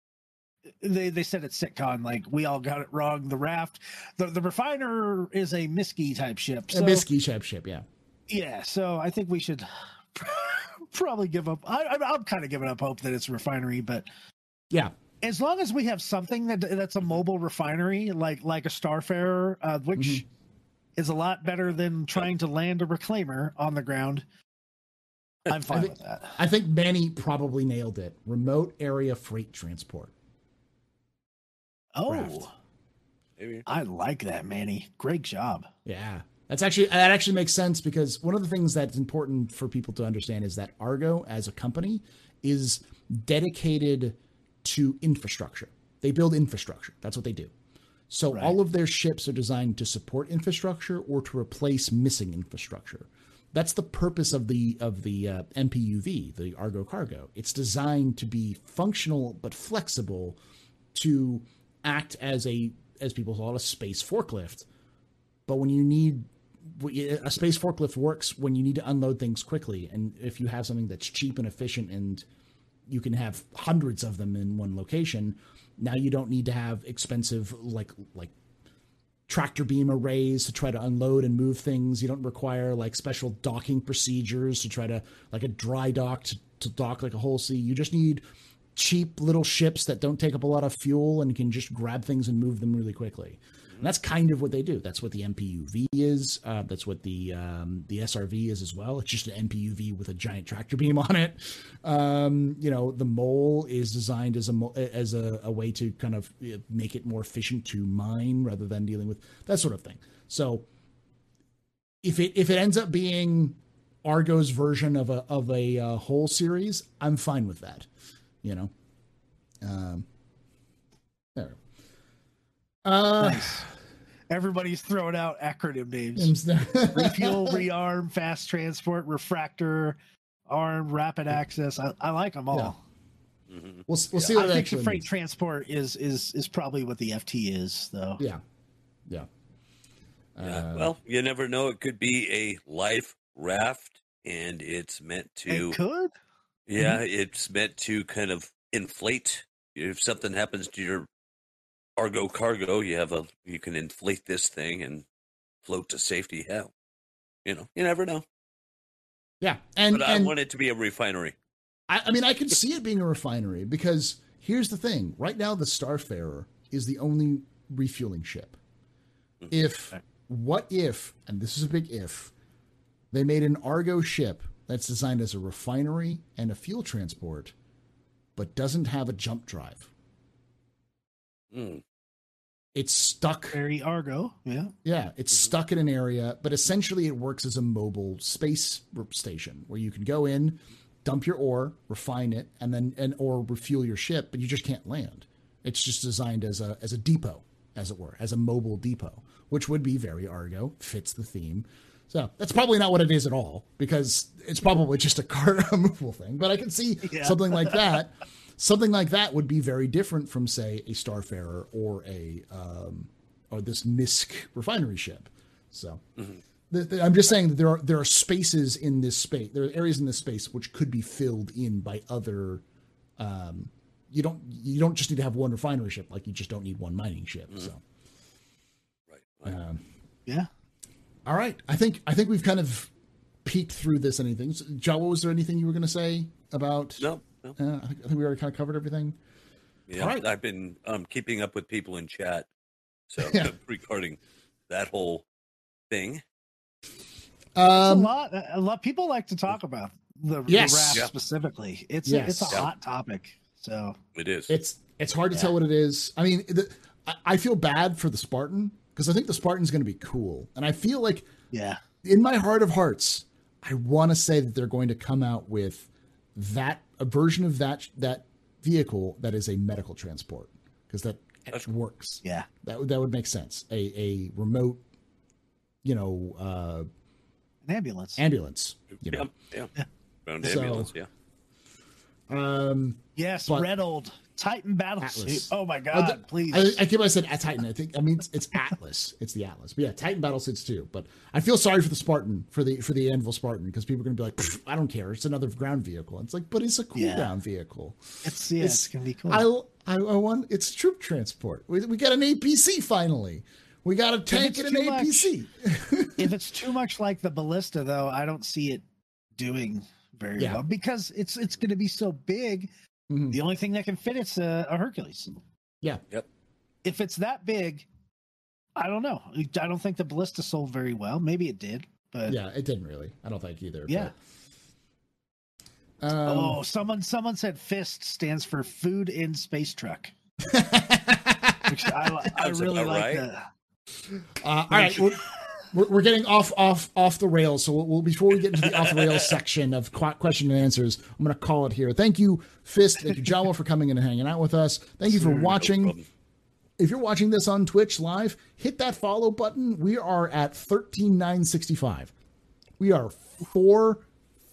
they they said at CitCon like we all got it wrong. The raft, the the refiner is a Miski type ship. So, a Miski type ship, yeah. Yeah, so I think we should [laughs] probably give up. I, I'm kind of giving up hope that it's a refinery, but yeah, as long as we have something that that's a mobile refinery, like like a Starfarer, uh, which mm-hmm. is a lot better than trying to land a reclaimer on the ground. I'm fine think, with that. I think Manny probably nailed it. Remote area freight transport. Oh. I like that, Manny. Great job. Yeah. That's actually that actually makes sense because one of the things that's important for people to understand is that Argo as a company is dedicated to infrastructure. They build infrastructure. That's what they do. So right. all of their ships are designed to support infrastructure or to replace missing infrastructure. That's the purpose of the of the uh, MPUV, the Argo Cargo. It's designed to be functional but flexible to act as a as people call it a space forklift. But when you need a space forklift works when you need to unload things quickly, and if you have something that's cheap and efficient, and you can have hundreds of them in one location. Now you don't need to have expensive like like tractor beam arrays to try to unload and move things. You don't require like special docking procedures to try to like a dry dock to, to dock like a whole sea. You just need cheap little ships that don't take up a lot of fuel and can just grab things and move them really quickly. And that's kind of what they do. That's what the MPUV is. Uh, that's what the um, the SRV is as well. It's just an MPUV with a giant tractor beam [laughs] on it. Um, you know, the Mole is designed as a as a, a way to kind of make it more efficient to mine rather than dealing with that sort of thing. So if it if it ends up being Argo's version of a of a uh, Hull series, I'm fine with that you know. Um, there. Uh, nice. Everybody's throwing out acronym names: [laughs] refuel, rearm, fast transport, refractor, arm, rapid access. I, I like them all. Mm-hmm. We'll, we'll see what I think the freight means. transport is is is probably what the FT is, though. Yeah, yeah. Yeah. Uh, well, you never know. It could be a life raft, and it's meant to. It could. Yeah, mm-hmm. it's meant to kind of inflate. If something happens to your Argo cargo, you have a you can inflate this thing and float to safety. Hell, you know, you never know. Yeah, and but I want it to be a refinery. I, I mean, I can see it being a refinery because here's the thing: right now, the Starfarer is the only refueling ship. Mm-hmm. If what if, and this is a big if, they made an Argo ship that's designed as a refinery and a fuel transport, but doesn't have a jump drive. Mm. It's stuck. Very Argo, yeah. Yeah, it's mm-hmm. stuck in an area, but essentially it works as a mobile space station where you can go in, dump your ore, refine it, and then and or refuel your ship, but you just can't land. It's just designed as a as a depot, as it were, as a mobile depot, which would be very Argo, fits the theme. So that's probably not what it is at all, because it's probably just a car [laughs] removal thing. But I can see yeah. something like that. something like that would be very different from, say, a Starfarer or a um, or this MISC refinery ship. So. Mm-hmm. The, the, I'm just saying that there are there are spaces in this space. There are areas in this space which could be filled in by other. Um, you don't you don't just need to have one refinery ship. Like you just don't need one mining ship. Mm-hmm. So. Right. right. Um, yeah. All right. I think I think we've kind of peeked through this. Anything, Jawa? Was there anything you were going to say about? No. no. Uh, I, think, I think we already kind of covered everything. Yeah, All right. I've been um, keeping up with people in chat, so [laughs] yeah. regarding that whole thing. Um, a lot. A lot. People like to talk about the, yes. the raft yeah. specifically. It's yes. it's a yeah. hot topic. So it is. It's it's hard to tell what it is. I mean, the, I, I feel bad for the Spartan because I think the Spartan's going to be cool. And I feel like, yeah, in my heart of hearts, I want to say that they're going to come out with that a version of that that vehicle that is a medical transport because that That's, works. Yeah, that that would make sense. A a remote, you know, uh, an ambulance. Ambulance. You know. Yeah. yeah. ambulance. Yeah. Um. Yes, but, red old Titan battle Oh my god, the, please. I, I keep I said at Titan. I think I mean it's, Atlas. It's the Atlas. But yeah, Titan battle suits too. But I feel sorry for the Spartan for the for the Anvil Spartan because people are gonna be like, I don't care. It's another ground vehicle. It's like, but it's a cool yeah. ground vehicle. It's yeah, it's, it's, gonna be cool. I, I, I want it's troop transport. We, we got an APC finally. We got a tank and an APC. Much, if it's too much like the ballista, though, I don't see it doing very yeah. well because it's it's going to be so big Mm-hmm. The only thing that can fit it's a, a Hercules. Yeah. Yep. If it's that big, I don't know. I don't think the Ballista sold very well. Maybe it did, but yeah, it didn't really. I don't think either. Yeah. But, um, oh, someone someone said FIST stands for Food in Space Truck. [laughs] Which I, I [laughs] really like right. that. Uh, all right we're, we're getting off off off the rails. So we'll, we'll before we get into the off the rails [laughs] section of question and answers, I'm going to call it here. Thank you, Fist. Thank you, Jawa, for coming in and hanging out with us. Thank you for watching. if you're watching this on Twitch live, hit that follow button. We are at 13965. We are four,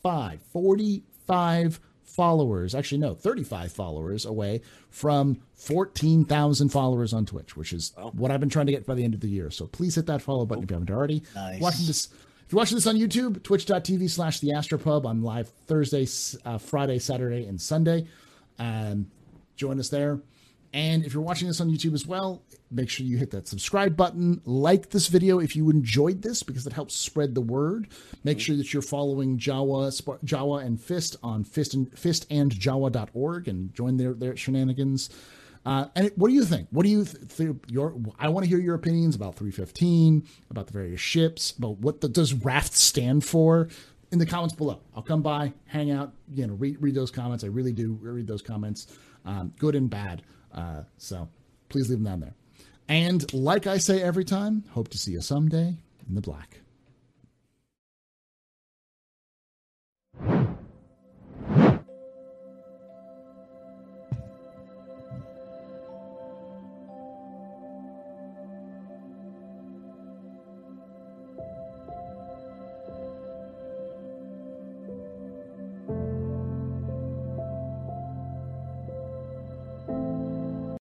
five, 45 followers, actually, no, 35 followers away from 14,000 followers on Twitch, which is oh. what I've been trying to get by the end of the year. So please hit that follow button oh. if you haven't already. Nice. Watching this. If you're watching this on YouTube, twitch.tv slash the Astropub. I'm live Thursday, uh, Friday, Saturday, and Sunday. Um, join us there. And if you're watching this on YouTube as well, make sure you hit that subscribe button. Like this video if you enjoyed this because it helps spread the word. Make sure that you're following Jawa, Jawa and Fist on fist and fistandjawa.org and join their, their shenanigans. Uh, and what do you think? What do you th- th- your? I want to hear your opinions about 315, about the various ships, about what the, does raft stand for in the comments below. I'll come by, hang out, you know, read, read those comments. I really do read those comments, um, good and bad. Uh, so please leave them down there. And like I say every time, hope to see you someday in the black.